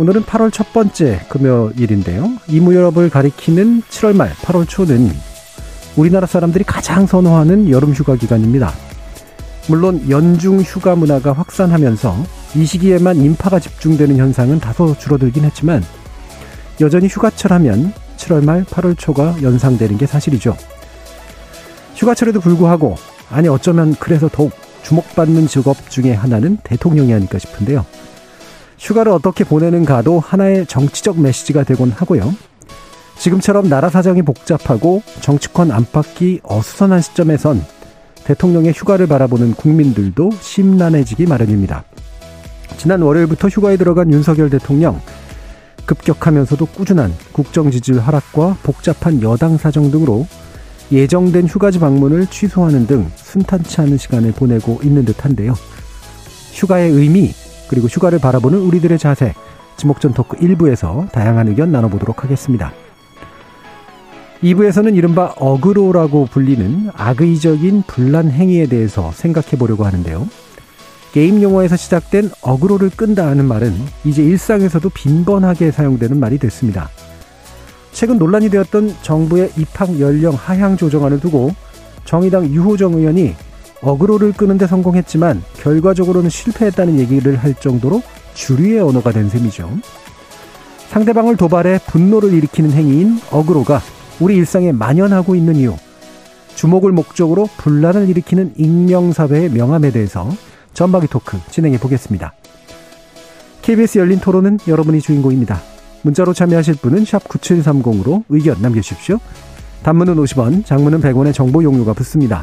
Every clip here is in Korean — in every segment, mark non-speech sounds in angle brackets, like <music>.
오늘은 8월 첫 번째 금요일인데요. 이 무렵을 가리키는 7월 말, 8월 초는 우리나라 사람들이 가장 선호하는 여름 휴가 기간입니다. 물론 연중 휴가 문화가 확산하면서 이 시기에만 인파가 집중되는 현상은 다소 줄어들긴 했지만 여전히 휴가철 하면 7월 말 8월 초가 연상되는 게 사실이죠. 휴가철에도 불구하고 아니 어쩌면 그래서 더욱 주목받는 직업 중에 하나는 대통령이 아닐까 싶은데요. 휴가를 어떻게 보내는가도 하나의 정치적 메시지가 되곤 하고요. 지금처럼 나라 사정이 복잡하고 정치권 안팎이 어수선한 시점에선 대통령의 휴가를 바라보는 국민들도 심란해지기 마련입니다. 지난 월요일부터 휴가에 들어간 윤석열 대통령 급격하면서도 꾸준한 국정 지지율 하락과 복잡한 여당 사정 등으로 예정된 휴가지 방문을 취소하는 등 순탄치 않은 시간을 보내고 있는 듯한데요. 휴가의 의미 그리고 휴가를 바라보는 우리들의 자세 지목전 토크 1부에서 다양한 의견 나눠보도록 하겠습니다. 2부에서는 이른바 어그로라고 불리는 악의적인 분란 행위에 대해서 생각해 보려고 하는데요. 게임 용어에서 시작된 어그로를 끈다는 말은 이제 일상에서도 빈번하게 사용되는 말이 됐습니다. 최근 논란이 되었던 정부의 입학 연령 하향 조정안을 두고 정의당 유호정 의원이 어그로를 끄는데 성공했지만 결과적으로는 실패했다는 얘기를 할 정도로 주류의 언어가 된 셈이죠. 상대방을 도발해 분노를 일으키는 행위인 어그로가 우리 일상에 만연하고 있는 이유, 주목을 목적으로 분란을 일으키는 익명사회의 명함에 대해서 전박이 토크 진행해 보겠습니다. KBS 열린 토론은 여러분이 주인공입니다. 문자로 참여하실 분은 9730으로 의견 남겨주십시오. 단문은 50원, 장문은 100원의 정보 용료가 붙습니다.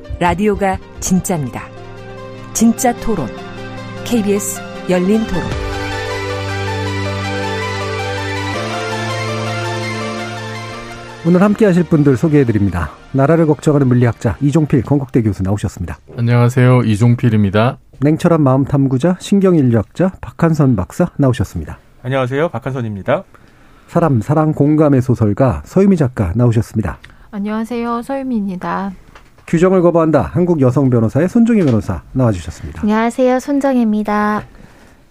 라디오가 진짜입니다. 진짜 토론, KBS 열린 토론. 오늘 함께 하실 분들 소개해 드립니다. 나라를 걱정하는 물리학자 이종필 건국대 교수 나오셨습니다. 안녕하세요. 이종필입니다. 냉철한 마음 탐구자 신경인류학자 박한선 박사 나오셨습니다. 안녕하세요. 박한선입니다. 사람 사랑 공감의 소설가 서유미 작가 나오셨습니다. 안녕하세요. 서유미입니다. 규정을 거부한다. 한국 여성 변호사의 손정혜 변호사 나와주셨습니다. 안녕하세요. 손정혜입니다.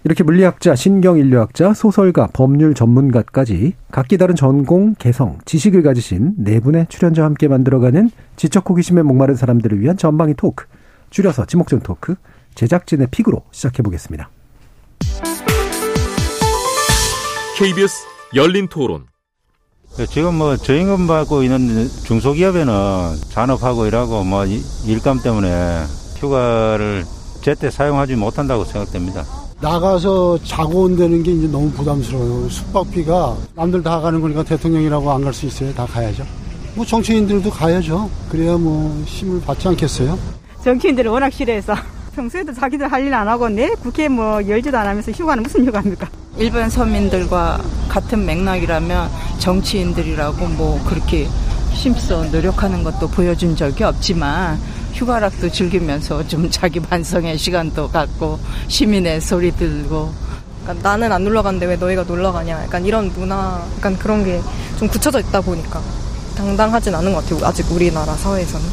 이렇게 물리학자, 신경인류학자, 소설가, 법률 전문가까지 각기 다른 전공, 개성, 지식을 가지신 네 분의 출연자와 함께 만들어가는 지적 호기심에 목마른 사람들을 위한 전방위 토크, 줄여서 지목전 토크, 제작진의 픽으로 시작해 보겠습니다. KBS 열린 토론. 지금 뭐 저임금 받고 있는 중소기업에는 잔업하고 일하고 뭐 일감 때문에 휴가를 제때 사용하지 못한다고 생각됩니다. 나가서 자고 온다는 게 이제 너무 부담스러워요. 숙박비가 남들 다 가는 거니까 대통령이라고 안 갈 수 있어요. 다 가야죠. 뭐 정치인들도 가야죠. 그래야 뭐 힘을 받지 않겠어요. 정치인들은 워낙 싫어해서 평소에도 자기들 할 일 안 하고 내 국회 뭐 열지도 안 하면서 휴가는 무슨 휴가입니까? 일반 서민들과 같은 맥락이라면 정치인들이라고 뭐 그렇게 힘써 노력하는 것도 보여준 적이 없지만 휴가락도 즐기면서 좀 <laughs> 자기 반성의 시간도 갖고 시민의 소리 들고. 그러니까 나는 안 놀러 갔는데 왜 너희가 놀러 가냐. 약간 이런 문화 약간 그런 게 좀 굳혀져 있다 보니까 당당하진 않은 것 같아요. 아직 우리나라 사회에서는.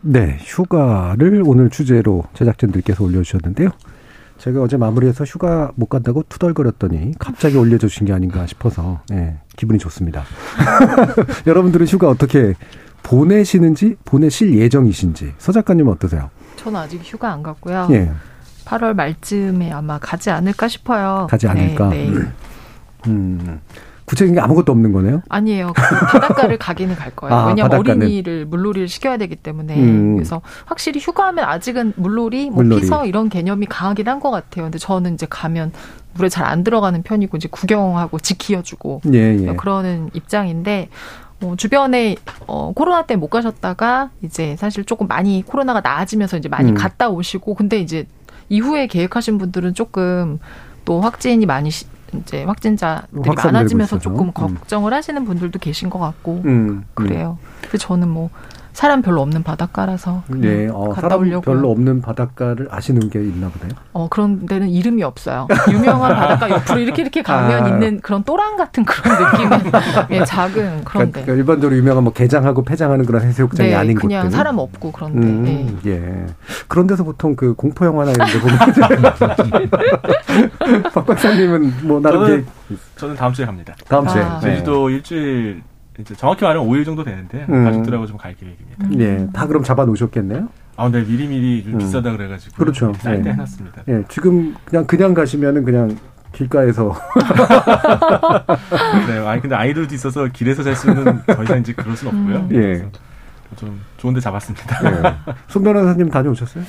네 휴가를 오늘 주제로 제작진들께서 올려주셨는데요 제가 어제 마무리해서 휴가 못 간다고 투덜거렸더니 갑자기 올려주신 게 아닌가 싶어서 네, 기분이 좋습니다. <laughs> 여러분들은 휴가 어떻게 보내시는지 보내실 예정이신지 서 작가님 어떠세요? 저는 아직 휴가 안 갔고요. 예. 8월 말쯤에 아마 가지 않을까 싶어요. 가지 않을까. 네, 네. 음. 구체적인 게 아무것도 없는 거네요. 아니에요. 그 바닷가를 가기는 갈 거예요. 아, 왜냐하면 바닷가는. 어린이를 물놀이를 시켜야 되기 때문에 음. 그래서 확실히 휴가하면 아직은 물놀이, 뭐 물놀이. 피서 이런 개념이 강하긴 한 것 같아요. 근데 저는 이제 가면 물에 잘 안 들어가는 편이고 이제 구경하고 지키어주고 예, 예. 그러는 입장인데 어, 주변에 어, 코로나 때 못 가셨다가 이제 사실 조금 많이 코로나가 나아지면서 이제 많이 음. 갔다 오시고 근데 이제 이후에 계획하신 분들은 조금 또 확진이 많이 시- 이제 확진자들이 많아지면서. 조금 음. 걱정을 하시는 분들도 계신 것 같고 음, 그래요. 근데 저는 뭐 사람 별로 없는 바닷가라서 예, 어, 갔다 사람 오려고. 별로 없는 바닷가를 아시는 게 있나 보네요. 어 그런 데는 이름이 없어요. 유명한 바닷가 옆으로 이렇게 이렇게 가면 아. 있는 그런 또랑 같은 그런 느낌의 <laughs> 예, 작은 그런 데. 그러니까 일반적으로 유명한 뭐 개장하고 폐장하는 그런 해수욕장이 네, 아닌 그냥 곳들. 사람 없고 그런데. 음, 예. 예. 그런 데서 보통 그 공포 영화나 이런 데 보면 <laughs> 박 박사님은 뭐 나름 저는, 저는 다음 주에 갑니다. 다음 주에. 아. 네. 제주도 일주일 이제 정확히 말하면 5일 정도 되는데 음. 가족들하고 좀 갈 계획입니다. 예, 다 그럼 잡아 놓으셨겠네요? 아, 근데 미리미리 좀 음. 비싸다 그래가지고 그렇죠. 쌀때 예. 해놨습니다. 예, 지금 그냥 그냥 가시면은 그냥 길가에서 <laughs> 네, 아니 근데 아이들도 있어서 길에서 잘 수는 더 이상 이제 그럴 순 없고요. 음. 예. 좀 좋은데 잡았습니다. 예. 손 변호사님 다녀오셨어요?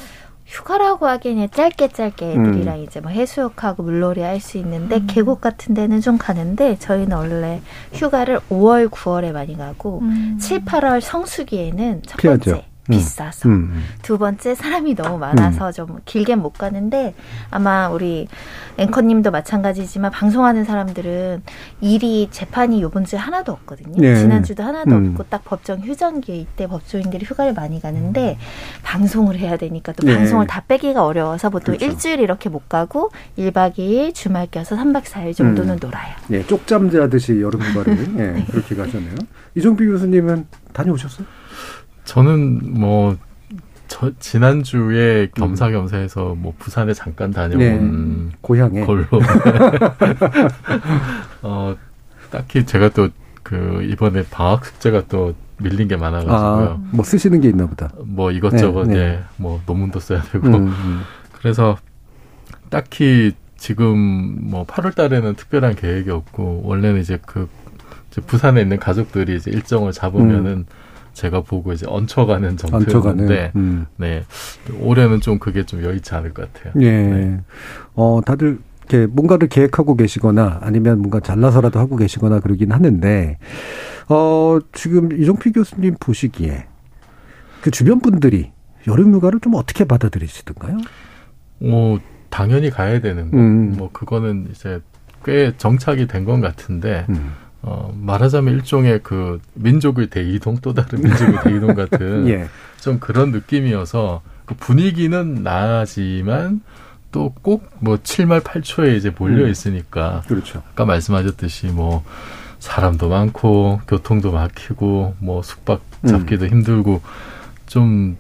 휴가라고 하기에는 짧게 짧게 음. 애들이랑 이제 뭐 해수욕하고 물놀이 할 수 있는데 계곡 같은 데는 좀 가는데 저희는 원래 휴가를 5월, 9월에 많이 가고 음. 7, 8월 성수기에는 첫 피하죠. 번째 음. 비싸서 음. 두 번째 사람이 너무 많아서 좀 길게 못 가는데 아마 우리 앵커님도 마찬가지지만 방송하는 사람들은 일이 재판이 요번 주에 하나도 없거든요. 네. 지난주도 하나도 음. 없고 딱 법정 휴전기에 이때 법조인들이 휴가를 많이 가는데 방송을 해야 되니까 또 네. 방송을 다 빼기가 어려워서 보통 그렇죠. 일주일 이렇게 못 가고 1박 2일 주말 껴서 3박 4일 정도는 음. 놀아요. 예, 쪽잠 자듯이 여름 휴가를 <laughs> 예, 그렇게 가셨네요. 이종필 교수님은 다녀오셨어요? 저는 뭐, 저, 음. 지난주에 겸사겸사해서 뭐 부산에 잠깐 다녀온 고향에 걸로. <laughs> 어, 딱히 제가 또 그 이번에 방학 숙제가 또 밀린 게 많아가지고요. 아, 뭐 쓰시는 게 있나 보다. 뭐 이것저것 네, 네. 예, 뭐 논문도 써야 되고 음, 음. 그래서 딱히 지금 뭐 8월 달에는 특별한 계획이 없고 원래는 이제 그 이제 부산에 있는 가족들이 이제 일정을 잡으면은 제가 보고 이제 얹혀가는. 정도였는데 음. 네 올해는 좀 그게 좀 여의치 않을 것 같아요. 예. 네. 어, 다들 이렇게 뭔가를 계획하고 계시거나 아니면 뭔가 잘나서라도 하고 계시거나 그러긴 하는데, 어, 지금 이종필 교수님 보시기에 그 주변 분들이 여름 휴가를 좀 어떻게 받아들이시던가요? 뭐 당연히 가야 되는 거. 음. 뭐 그거는 이제 꽤 정착이 된 건 같은데 음. 어, 말하자면 일종의 그 민족의 대이동 또 다른 민족의 대이동 같은 <laughs> 예. 좀 그런 느낌이어서 그 분위기는 나지만 또 꼭 뭐 7말 8초에 이제 몰려 음. 있으니까 그렇죠. 아까 말씀하셨듯이 뭐 사람도 많고 교통도 막히고 뭐 숙박 잡기도 음. 힘들고 좀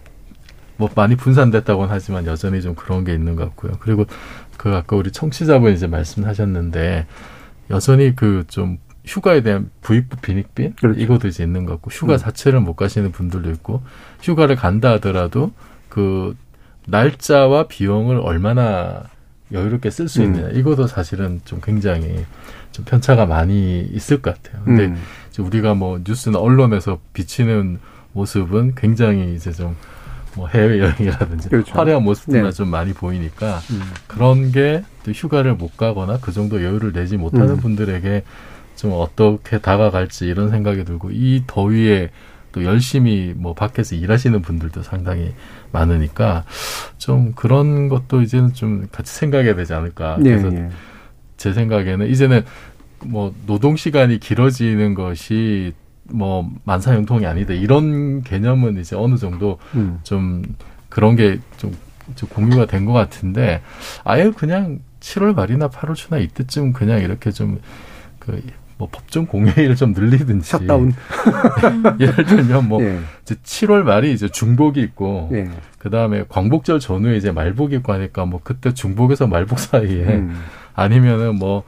뭐 많이 분산됐다고는 하지만 여전히 좀 그런 게 있는 것 같고요. 그리고 그 아까 우리 청취자분 이제 말씀하셨는데 여전히 그 좀 휴가에 대한 부익부 빈익빈 그렇죠. 이것도 이제 있는 것 같고 휴가 음. 자체를 못 가시는 분들도 있고 휴가를 간다 하더라도 그 날짜와 비용을 얼마나 여유롭게 쓸수 음. 있느냐 이것도 사실은 좀 굉장히 좀 편차가 많이 있을 것 같아요. 근데 음. 우리가 뭐 뉴스나 언론에서 비치는 모습은 굉장히 이제 좀 뭐 해외 여행이라든지 그렇죠. 화려한 모습들만 네. 좀 많이 보이니까 음. 그런 게또 휴가를 못 가거나 그 정도 여유를 내지 못하는 음. 분들에게 좀 어떻게 다가갈지 이런 생각이 들고 이 더위에 또 열심히 뭐 밖에서 일하시는 분들도 상당히 많으니까 좀 그런 것도 이제는 좀 같이 생각해야 되지 않을까. 예, 그래서 예. 제 생각에는 이제는 뭐 노동 시간이 길어지는 것이 뭐 만사형통이 아니다 이런 개념은 이제 어느 정도 음. 좀 그런 게좀 공유가 된 것 같은데 아예 그냥 7월 말이나 8월 초나 이때쯤 그냥 이렇게 좀그 뭐 법정 공휴일 좀 늘리든지 샷다운. <laughs> 예를 들면 뭐 예. 이제 7월 말이 이제 중복이 있고 예. 그 다음에 광복절 전후에 이제 말복이 있고 하니까 뭐 그때 중복에서 말복 사이에 음. 아니면은 뭐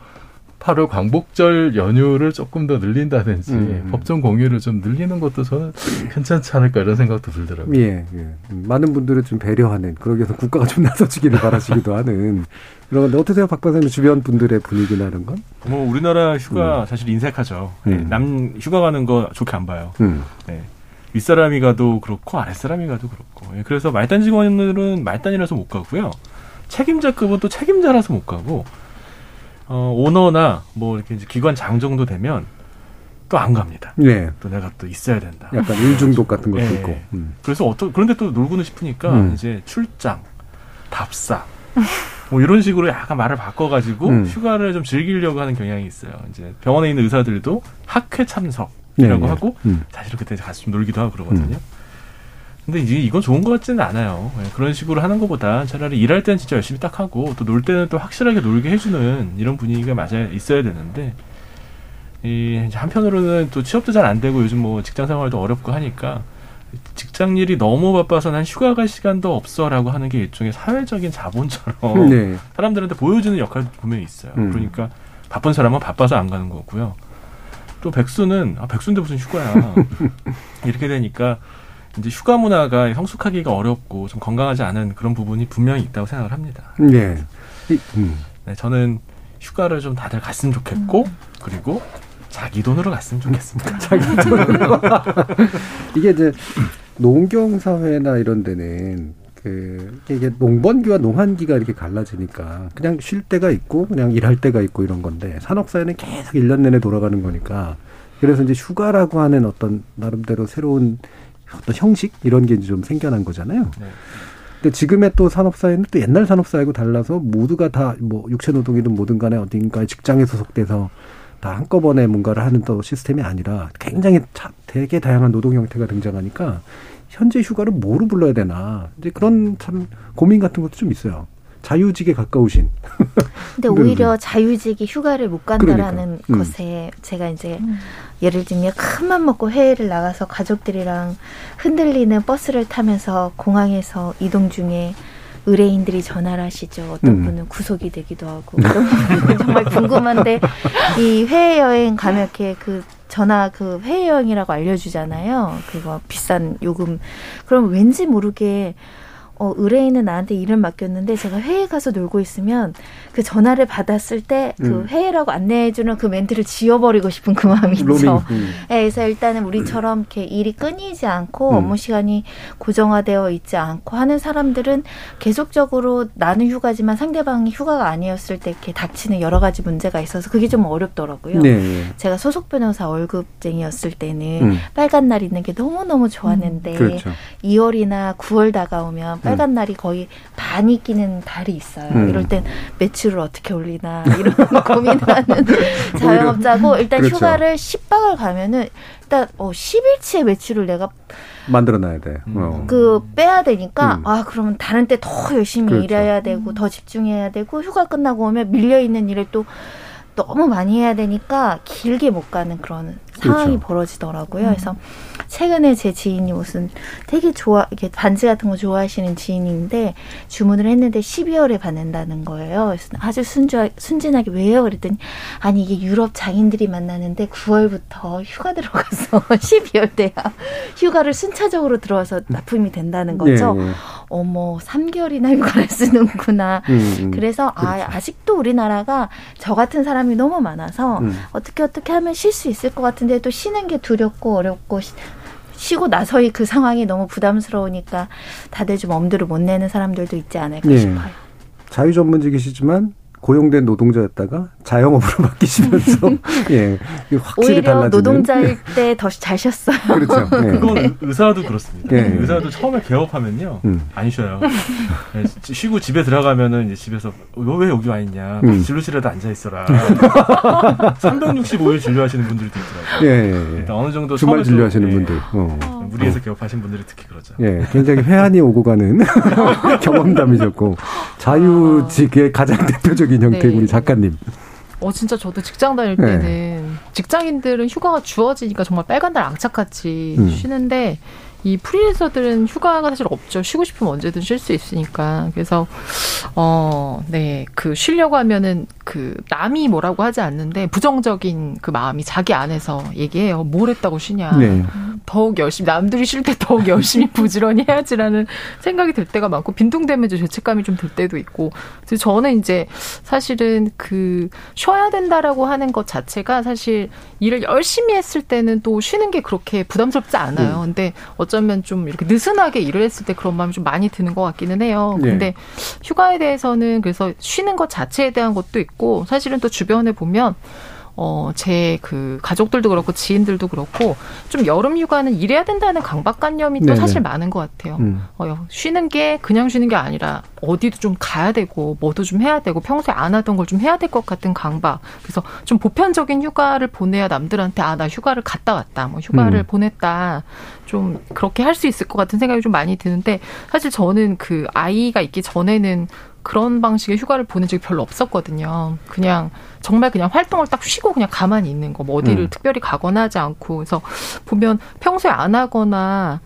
8월 광복절 연휴를 조금 더 늘린다든지 음. 법정 공휴를 좀 늘리는 것도 저는 괜찮지 않을까 이런 생각도 들더라고요. 예, 예. 음, 많은 분들을 좀 배려하는 그러기 위해서 국가가 좀 나서주기를 바라시기도 하는 <laughs> 그런 건데 어떠세요, 박 박사님 주변 분들의 분위기나 이런 건? 뭐 우리나라 휴가 음. 사실 인색하죠. 음. 네, 남 휴가 가는 거 좋게 안 봐요. 음. 네. 윗사람이 가도 그렇고 아랫사람이 가도 그렇고. 예, 그래서 말단 직원들은 말단이라서 못 가고요. 책임자급은 또 책임자라서 못 가고 어, 오너나 뭐 이렇게 기관장 정도 되면 또 안 갑니다. 네. 또 내가 또 있어야 된다. 약간 일중독 같은 것도 예. 있고. 음. 그래서 어떤 그런데 또 놀고는 싶으니까 음. 이제 출장, 답사 뭐 이런 식으로 약간 말을 바꿔가지고 음. 휴가를 좀 즐기려고 하는 경향이 있어요. 이제 병원에 있는 의사들도 학회 참석이라고 네, 네. 하고 음. 사실 그때 같이 좀 놀기도 하고 그러거든요. 근데 이제 이건 좋은 것 같지는 않아요. 예, 그런 식으로 하는 것보다 차라리 일할 때는 진짜 열심히 딱 하고 또 놀 때는 또 확실하게 놀게 해주는 이런 분위기가 맞아 있어야 되는데 이 한편으로는 또 취업도 잘 안 되고 요즘 뭐 직장 생활도 어렵고 하니까 직장 일이 너무 바빠서 난 휴가 갈 시간도 없어라고 하는 게 일종의 사회적인 자본처럼 네. 사람들한테 보여주는 역할도 분명히 있어요. 음. 그러니까 바쁜 사람은 바빠서 안 가는 거고요. 또 백수는 아 백수인데 무슨 휴가야 <laughs> 이렇게 되니까 이제 휴가 문화가 성숙하기가 어렵고 좀 건강하지 않은 그런 부분이 분명히 있다고 생각을 합니다. 네. 이, 음. 네, 저는 휴가를 좀 다들 갔으면 좋겠고 그리고 자기 돈으로 갔으면 좋겠습니다. <laughs> 자기 돈으로. <laughs> 이게 이제 농경 사회나 이런 데는 그 이게 농번기와 농한기가 이렇게 갈라지니까 그냥 쉴 때가 있고 그냥 일할 때가 있고 이런 건데 산업사회는 계속 일 년 내내 돌아가는 거니까 그래서 이제 휴가라고 하는 어떤 나름대로 새로운 어떤 형식 이런 게 이제 좀 생겨난 거잖아요. 네. 근데 지금의 또 산업사회는 또 옛날 산업사회하고 달라서 모두가 다 뭐 육체 노동이든 뭐든 간에 어딘가에 직장에 소속돼서 다 한꺼번에 뭔가를 하는 또 시스템이 아니라 굉장히 자, 되게 다양한 노동 형태가 등장하니까 현재 휴가를 뭐로 불러야 되나 이제 그런 참 고민 같은 것도 좀 있어요. 자유직에 가까우신. <laughs> 근데 오히려 자유직이 휴가를 못 간다라는 그러니까. 음. 것에 제가 이제 예를 들면 큰맘 먹고 해외를 나가서 가족들이랑 흔들리는 버스를 타면서 공항에서 이동 중에 의뢰인들이 전화를 하시죠. 어떤 음. 분은 구속이 되기도 하고 분은 정말 궁금한데 이 해외 여행 가면 이렇게 그 전화 그 해외 여행이라고 알려주잖아요. 그거 비싼 요금. 그럼 왠지 모르게 어, 의뢰인은 나한테 일을 맡겼는데 제가 해외 가서 놀고 있으면 그 전화를 받았을 때그 음. 해외라고 안내해주는 그 멘트를 지워버리고 싶은 그 마음이 있죠. 로밍, 음. <laughs> 네, 그래서 일단은 우리처럼 이렇게 일이 끊이지 않고 음. 업무 시간이 고정화되어 있지 않고 하는 사람들은 계속적으로 나는 휴가지만 상대방이 휴가가 아니었을 때 이렇게 닥치는 여러 가지 문제가 있어서 그게 좀 어렵더라고요. 네. 제가 소속 변호사 월급쟁이였을 때는 음. 빨간 날 있는 게 너무너무 좋았는데 그렇죠. 2월이나 9월 다가오면 빨간 날이 거의 반이 끼는 달이 있어요. 음. 이럴 땐 매출을 어떻게 올리나 이런 <laughs> 고민을 하는 자영업자고 일단 그렇죠. 휴가를 10박을 가면은 일단 어 10일치의 매출을 내가 만들어놔야 돼. 어. 그 빼야 되니까 음. 아 그러면 다른 때 더 열심히 그렇죠. 일해야 되고 더 집중해야 되고 휴가 끝나고 오면 밀려 있는 일을 또 너무 많이 해야 되니까 길게 못 가는 그런 상황이 그렇죠. 벌어지더라고요. 그래서 최근에 제 지인이 무슨 되게 좋아 이렇게 반지 같은 거 좋아하시는 지인인데 주문을 했는데 12월에 받는다는 거예요. 그래서 아주 순주 순진하게 왜요? 그랬더니 아니 이게 유럽 장인들이 만나는데 9월부터 휴가 들어가서 <laughs> 12월 돼야 휴가를 순차적으로 들어와서 납품이 된다는 거죠. 예, 예. 어머 3개월이나 휴가를 쓰는구나. 음, 음. 그래서 아, 아직도 우리나라가 저 같은 사람이 너무 많아서 음. 어떻게 어떻게 하면 쉴 수 있을 것 같은 데 또 쉬는 게 두렵고 어렵고 시- 쉬고 나서의 그 상황이 너무 부담스러우니까 다들 좀 엄두를 못 내는 사람들도 있지 않을까 예. 싶어요. 자유 전문직이시지만 고용된 노동자였다가 자영업으로 <laughs> 바뀌시면서 <laughs> 예 확실히 오히려 달라지는 노동자일 때 더 잘 쉬었어요. 그렇죠. <laughs> 예. 그건 의- 의사도 그렇습니다. 예. 의사도 처음에 개업하면요 음. 안 쉬어요. 예, 쉬고 집에 들어가면은 이제 집에서 너왜 여기 와 있냐? 음. 진료실에도 앉아 있어라. 365일 진료하시는 분들도 있더라고요. 예, 예, 예. 일단 어느 정도 주말 진료하시는 예, 분들. 어. 무리해서 개업하신 분들이 특히 그러죠. 예, 굉장히 회한이 오고 가는 경험담이셨고 자유직의 가장 대표적 인 형태인 네. 우리 작가님. 어 진짜 저도 직장 다닐 네. 때는 직장인들은 휴가가 주어지니까 정말 빨간 날 악착같이 음. 쉬는데 이 프리랜서들은 휴가가 사실 없죠. 쉬고 싶으면 언제든 쉴 수 있으니까. 그래서 어, 네. 그 쉬려고 하면은 그 남이 뭐라고 하지 않는데 부정적인 그 마음이 자기 안에서 얘기해요. 뭘 했다고 쉬냐. 네. 더욱 열심히 남들이 쉴 때 더욱 열심히 <laughs> 부지런히 해야지라는 생각이 들 때가 많고 빈둥대면 이제 죄책감이 좀 들 때도 있고 그래서 저는 이제 사실은 그 쉬어야 된다라고 하는 것 자체가 사실 일을 열심히 했을 때는 또 쉬는 게 그렇게 부담스럽지 않아요. 음. 근데 어 쩌면 좀 이렇게 느슨하게 일을 했을 때 그런 마음이 좀 많이 드는 것 같기는 해요. 네. 근데 휴가에 대해서는 그래서 쉬는 것 자체에 대한 것도 있고 사실은 또 주변에 보면 어, 제 그 가족들도 그렇고 지인들도 그렇고 좀 여름 휴가는 일해야 된다는 강박관념이 또 네네. 사실 많은 것 같아요. 음. 어, 쉬는 게 그냥 쉬는 게 아니라 어디도 좀 가야 되고 뭐도 좀 해야 되고 평소에 안 하던 걸 좀 해야 될 것 같은 강박. 그래서 좀 보편적인 휴가를 보내야 남들한테 아 나 휴가를 갔다 왔다. 뭐 휴가를 음. 보냈다. 좀 그렇게 할 수 있을 것 같은 생각이 좀 많이 드는데 사실 저는 그 아이가 있기 전에는 그런 방식의 휴가를 보낸 적이 별로 없었거든요. 그냥 정말 그냥 활동을 딱 쉬고 그냥 가만히 있는 거, 뭐 어디를 음. 특별히 가거나 하지 않고 그래서 보면 평소에 안 하거나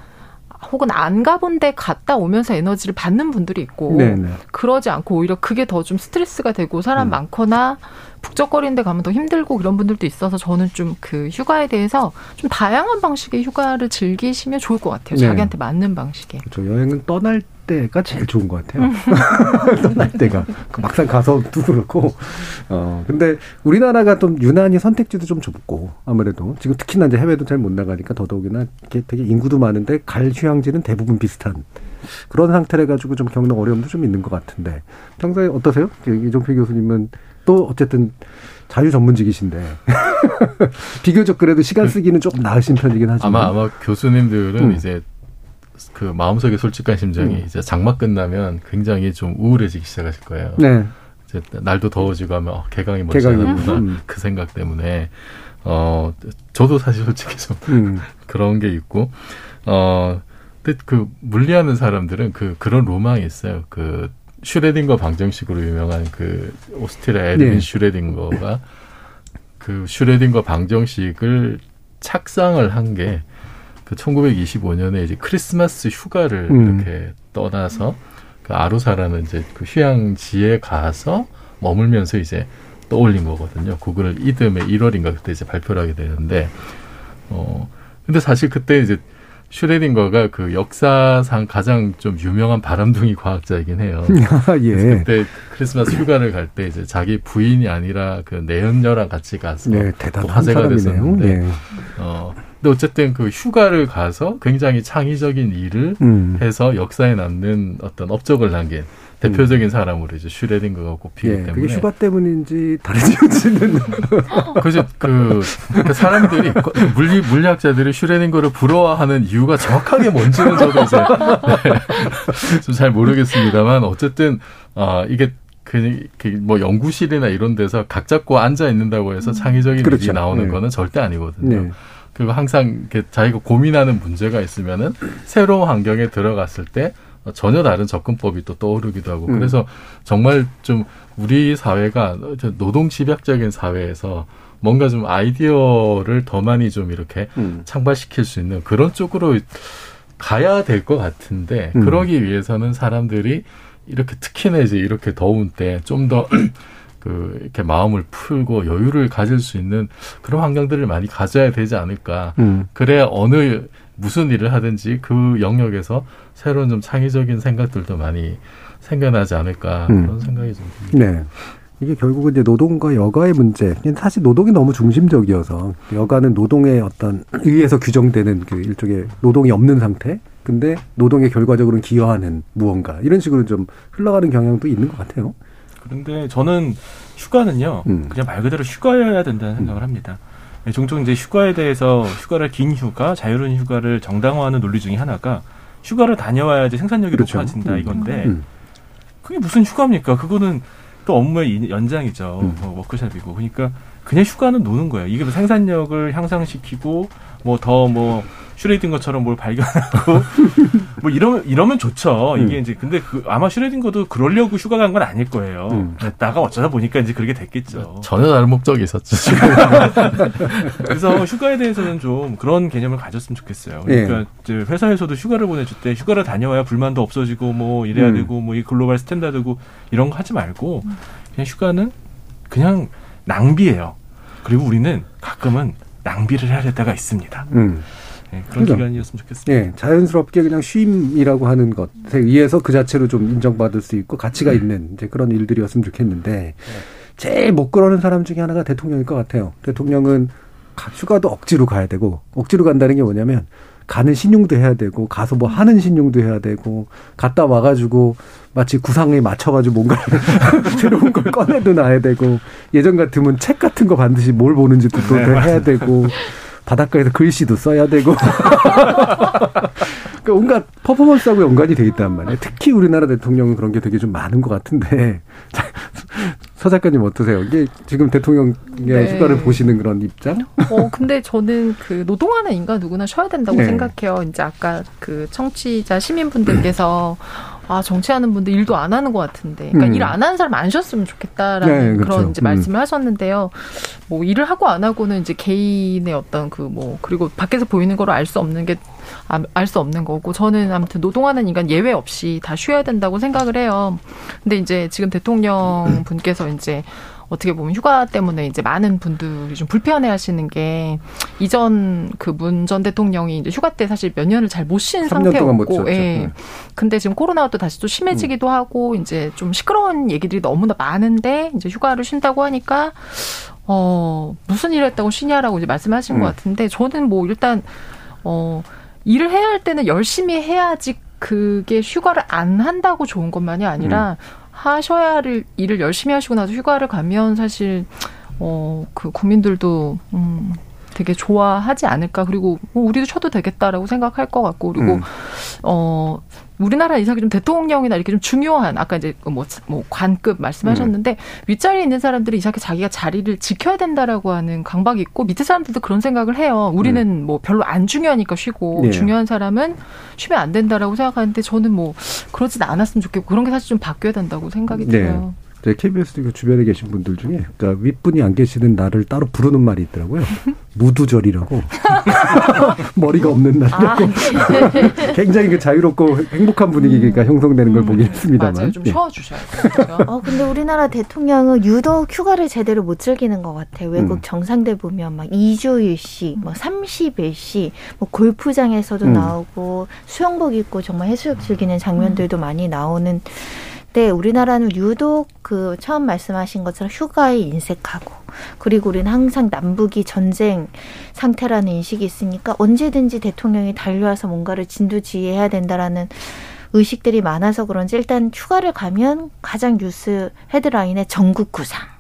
혹은 안 가본 데 갔다 오면서 에너지를 받는 분들이 있고 네네. 그러지 않고 오히려 그게 더 좀 스트레스가 되고 사람 음. 많거나 북적거리는 데 가면 더 힘들고 그런 분들도 있어서 저는 좀 그 휴가에 대해서 좀 다양한 방식의 휴가를 즐기시면 좋을 것 같아요. 네. 자기한테 맞는 방식의. 저 여행은 떠날 때가 제일 좋은 것 같아요. <laughs> 떠날 때가 그 막상 가서도 그렇고. 어 근데 우리나라가 좀 유난히 선택지도 좀 좁고 아무래도 지금 특히나 이제 해외도 잘 못 나가니까 더더욱이나 이게 되게 인구도 많은데 갈 휴양지는 대부분 비슷한 그런 상태래 가지고 좀 겪는 어려움도 좀 있는 것 같은데 평소에 어떠세요? 그 이종필 교수님은 또 어쨌든 자유 전문직이신데 <laughs> 비교적 그래도 시간 쓰기는 조금 나으신 편이긴 하지만 아마 아마 교수님들은 음. 이제 그 마음속의 솔직한 심정이 음. 이제 장마 끝나면 굉장히 좀 우울해지기 시작하실 거예요. 네. 이제 날도 더워지고 하면 어, 개강이 멀지 개강이, 않았구나 음. 그 생각 때문에 어 저도 사실 솔직히 좀 음. <laughs> 그런 게 있고 어 근데 그 물리하는 사람들은 그 그런 로망이 있어요. 그 슈레딩거 방정식으로 유명한 그 오스트리아 에드윈 네. 슈레딩거가 그 슈레딩거 방정식을 착상을 한 게 그 1925년에 이제 크리스마스 휴가를 음. 이렇게 떠나서 그 아루사라는 이제 그 휴양지에 가서 머물면서 이제 떠올린 거거든요. 그거를 이듬해 1월인가 그때 이제 발표를 하게 되는데 어 근데 사실 그때 이제 슈레딩거가 그 역사상 가장 좀 유명한 바람둥이 과학자이긴 해요. <laughs> 아, 예. 그때 크리스마스 휴가를 갈 때 이제 자기 부인이 아니라 그 내연녀랑 같이 가서 네, 또 대단한 화제가 사람이네요. 됐었는데 네. 어 근데 어쨌든 그 휴가를 가서 굉장히 창의적인 일을 음. 해서 역사에 남는 어떤 업적을 남긴 대표적인 사람으로 이제 슈레딩거가 꼽히기 예, 때문에 그게 휴가 때문인지 다른 이유인지는 그죠 그, 그 사람들이 물리 물리학자들이 슈레딩거를 부러워하는 이유가 정확하게 뭔지는 저도 이제 네, 좀잘 모르겠습니다만 어쨌든 아 이게 그, 그, 뭐, 연구실이나 이런 데서 각 잡고 앉아 있는다고 해서 창의적인 그렇죠. 일이 나오는 네. 거는 절대 아니거든요. 네. 그리고 항상 이렇게 자기가 고민하는 문제가 있으면은 새로운 환경에 들어갔을 때 전혀 다른 접근법이 또 떠오르기도 하고 음. 그래서 정말 좀 우리 사회가 노동 집약적인 사회에서 뭔가 좀 아이디어를 더 많이 좀 이렇게 음. 창발시킬 수 있는 그런 쪽으로 가야 될 것 같은데 음. 그러기 위해서는 사람들이 이렇게 특히나 이제 이렇게 더운 때 좀 더 <clears throat> 그 이렇게 마음을 풀고 여유를 가질 수 있는 그런 환경들을 많이 가져야 되지 않을까. 음. 그래야 어느 무슨 일을 하든지 그 영역에서 새로운 좀 창의적인 생각들도 많이 생겨나지 않을까 음. 그런 생각이 좀 듭니다. 네. 이게 결국은 이제 노동과 여가의 문제. 사실 노동이 너무 중심적이어서 여가는 노동의 어떤 의해서 규정되는 그 일종의 노동이 없는 상태. 근데 노동에 결과적으로는 기여하는 무언가 이런 식으로 좀 흘러가는 경향도 있는 것 같아요. 그런데 저는 휴가는요, 음. 그냥 말 그대로 휴가여야 된다는 생각을 합니다. 네, 종종 이제 휴가에 대해서 휴가를 긴 휴가, 자유로운 휴가를 정당화하는 논리 중에 하나가 휴가를 다녀와야지 생산력이 그렇죠. 높아진다 음. 이건데 음. 그게 무슨 휴가입니까? 그거는 또 업무의 인- 연장이죠. 음. 뭐 워크숍이고. 그러니까 그냥 휴가는 노는 거예요. 이게 뭐 생산력을 향상시키고 뭐 더 뭐 슈뢰딩거처럼 뭘 발견하고 <laughs> 뭐 이러면 이러면 좋죠. 이게 음. 이제 근데 그 아마 슈레딩거도 그러려고 휴가 간 건 아닐 거예요. 음. 나가 어쩌다 보니까 이제 그렇게 됐겠죠. 전혀 다른 목적이 있었죠. <laughs> 그래서 휴가에 대해서는 좀 그런 개념을 가졌으면 좋겠어요. 그러니까 예. 이제 회사에서도 휴가를 보내줄 때 휴가를 다녀와야 불만도 없어지고 뭐 이래야 음. 되고 뭐 이 글로벌 스탠다드고 이런 거 하지 말고 그냥 휴가는 그냥 낭비예요. 그리고 우리는 가끔은 낭비를 해야 될 때가 있습니다. 음. 예, 그런 그죠. 기간이었으면 좋겠습니다. 예, 자연스럽게 그냥 쉼이라고 하는 것에 의해서 그 자체로 좀 인정받을 수 있고 가치가 음. 있는 이제 그런 일들이었으면 좋겠는데 네. 제일 못 그러는 사람 중에 하나가 대통령일 것 같아요. 대통령은 가- 휴가도 억지로 가야 되고 억지로 간다는 게 뭐냐면 가는 신용도 해야 되고 가서 뭐 하는 신용도 해야 되고 갔다 와가지고 마치 구상에 맞춰가지고 뭔가를 <laughs> 새로운 걸 꺼내도 놔야 되고 예전 같으면 책 같은 거 반드시 뭘 보는지도 또 네, 해야. 되고 바닷가에서 글씨도 써야 되고 <laughs> 그러니까 온갖 퍼포먼스하고 연관이 돼 있단 말이에요. 특히 우리나라 대통령은 그런 게 되게 좀 많은 것 같은데 <laughs> 자, 서 작가님 어떠세요? 이게 지금 대통령의 네. 휴가를 보시는 그런 입장? 어, 근데 저는 그 노동하는 인간 누구나 쉬어야 된다고 네. 생각해요. 이제 아까 그 청취자 시민분들께서 아, 정치하는 분들 일도 안 하는 것 같은데. 그러니까 음. 일안 하는 사람 안 쉬었으면 좋겠다라는 네, 그렇죠. 그런 이제 음. 말씀을 하셨는데요. 뭐 일을 하고 안 하고는 이제 개인의 어떤 그 뭐 그리고 밖에서 보이는 거로 알 수 없는 게 알 수 없는 거고 저는 아무튼 노동하는 인간 예외 없이 다 쉬어야 된다고 생각을 해요. 근데 이제 지금 대통령 분께서 이제 어떻게 보면 휴가 때문에 이제 많은 분들이 좀 불편해 하시는 게 이전 그 문 전 대통령이 이제 휴가 때 사실 몇 년을 잘 못쉰 3년 동안 못 상태였고. 예. 네. 근데 지금 코로나가 또 다시 또 심해지기도 하고 이제 좀 시끄러운 얘기들이 너무나 많은데 이제 휴가를 쉰다고 하니까 어 무슨 일을 했다고 쉬냐라고 이제 말씀하신 음. 것 같은데 저는 뭐 일단 어 일을 해야 할 때는 열심히 해야지 그게 휴가를 안 한다고 좋은 것만이 아니라 하셔야 할 일을 열심히 하시고 나서 휴가를 가면 사실 어 그 국민들도 음 되게 좋아하지 않을까 그리고 뭐 우리도 쉬어도 되겠다라고 생각할 것 같고 그리고 음. 어 우리나라 이상하게 좀 대통령이나 이렇게 좀 중요한 아까 이제 뭐, 뭐 관급 말씀하셨는데 윗자리에 있는 사람들이 이상하게 자기가 자리를 지켜야 된다라고 하는 강박이 있고 밑에 사람들도 그런 생각을 해요. 우리는 뭐 별로 안 중요하니까 쉬고 예. 중요한 사람은 쉬면 안 된다라고 생각하는데 저는 뭐 그러진 않았으면 좋겠고 그런 게 사실 좀 바뀌어야 된다고 생각이 들어요. 네, KBS 그 주변에 계신 분들 중에 그러니까 윗분이 안 계시는 날을 따로 부르는 말이 있더라고요. 무두절이라고 <laughs> 머리가 없는 날이라고 <laughs> 굉장히 그 자유롭고 행복한 분위기가 형성되는 걸 보긴 했습니다만. 맞아요. 좀 예. 쉬어 주셔야 돼요. 어, 근데 우리나라 대통령은 유독 휴가를 제대로 못 즐기는 것 같아요. 외국 음. 정상들 보면 막 2주일씩, 뭐 30일씩, 뭐 골프장에서도 음. 나오고 수영복 입고 정말 해수욕 즐기는 장면들도 많이 나오는 때 우리나라는 유독 그 처음 말씀하신 것처럼 휴가에 인색하고 그리고 우리는 항상 남북이 전쟁 상태라는 인식이 있으니까 언제든지 대통령이 달려와서 뭔가를 진두지휘해야 된다라는 의식들이 많아서 그런지 일단 휴가를 가면 가장 뉴스 헤드라인에 전국 구상.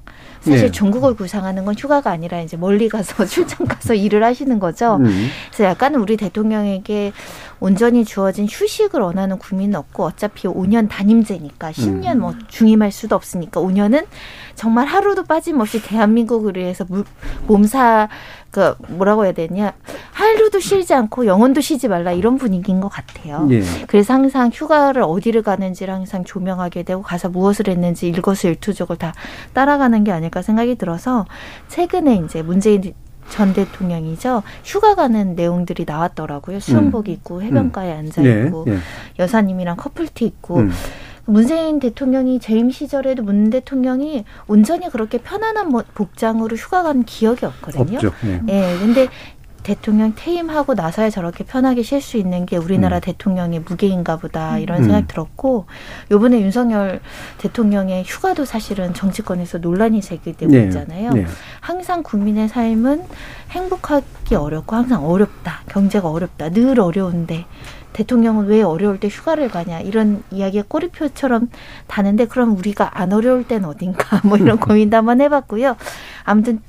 사실 네. 전국을 구상하는 건 휴가가 아니라 이제 멀리 가서 <laughs> 출장 가서 일을 하시는 거죠. 음. 그래서 약간은 우리 대통령에게 온전히 주어진 휴식을 원하는 국민은 없고 어차피 5년 단임제니까 10년 뭐 중임할 수도 없으니까 5년은 정말 하루도 빠짐없이 대한민국을 위해서 물, 몸사 그 뭐라고 해야 되냐 하루도 쉬지 않고 영혼도 쉬지 말라 이런 분위기인 것 같아요. 예. 그래서 항상 휴가를 어디를 가는지를 항상 조명하게 되고 가서 무엇을 했는지 일거수일투족을 다 따라가는 게 아닐까 생각이 들어서 최근에 이제 문재인 전 대통령이죠 휴가 가는 내용들이 나왔더라고요. 수영복 입고 해변가에 앉아 예, 있고 예. 여사님이랑 커플티 입고 음. 문재인 대통령이 재임 시절에도 문 대통령이 온전히 그렇게 편안한 뭐- 복장으로 휴가 간 기억이 없거든요. 없죠. 예. 예, 근데 대통령 퇴임하고 나서야 저렇게 편하게 쉴 수 있는 게 우리나라 음. 대통령의 무게인가 보다 이런 음. 생각 들었고 요번에 윤석열 대통령의 휴가도 사실은 정치권에서 논란이 제기되고 네. 있잖아요. 네. 항상 국민의 삶은 행복하기 어렵고 항상 어렵다. 경제가 어렵다. 늘 어려운데 대통령은 왜 어려울 때 휴가를 가냐 이런 이야기가 꼬리표처럼 다는데 그럼 우리가 안 어려울 땐 어딘가 <laughs> 뭐 이런 고민도 한번 해봤고요. 아무튼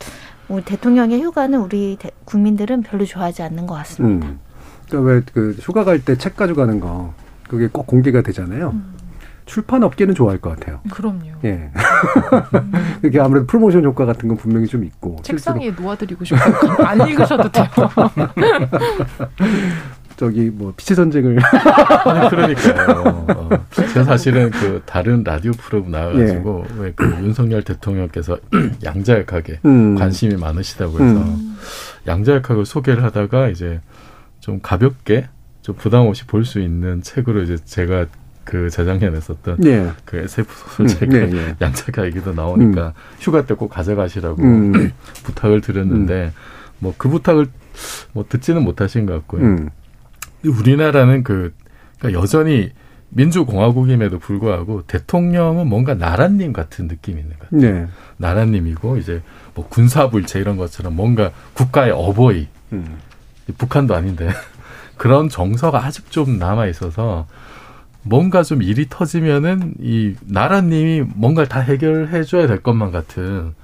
우리 대통령의 휴가는 우리 대- 국민들은 별로 좋아하지 않는 것 같습니다. 음. 그러니까 왜 그 휴가 갈 때 책 가져가는 거 그게 꼭 공개가 되잖아요. 음. 출판 업계는 좋아할 것 같아요. 그럼요. 예. <laughs> 그게 아무래도 프로모션 효과 같은 건 분명히 좀 있고. 책상 위에 놓아드리고 싶어요. 안 읽으셔도 돼요. <laughs> 저기 뭐 피치 전쟁을 <laughs> 아니 그러니까요. <laughs> 어, 제가 사실은 그 다른 라디오 프로그램 나와가지고 예. 왜그 윤석열 대통령께서 <clears throat> 양자역학에 음. 관심이 많으시다고 해서 음. 양자역학을 소개를 하다가 이제 좀 가볍게 좀 부담 없이 볼 수 있는 책으로 이제 제가 그 재작년에 썼던 예. 그 SF 음, 소책 예, 예. 양자역 얘기도 나오니까 휴가 때 꼭 가져가시라고 음. <clears throat> 부탁을 드렸는데 뭐 그 부탁을 뭐 듣지는 못하신 것 같고요. 음. 우리나라는 그 그러니까 여전히 민주공화국임에도 불구하고 대통령은 뭔가 나라님 같은 느낌이 있는 것 같아요. 네. 나라님이고 이제 뭐 군사불체 이런 것처럼 뭔가 국가의 어버이 음. 북한도 아닌데 <laughs> 그런 정서가 아직 좀 남아 있어서 뭔가 좀 일이 터지면은 이 나라님이 뭔가를 다 해결해 줘야 될 것만 같은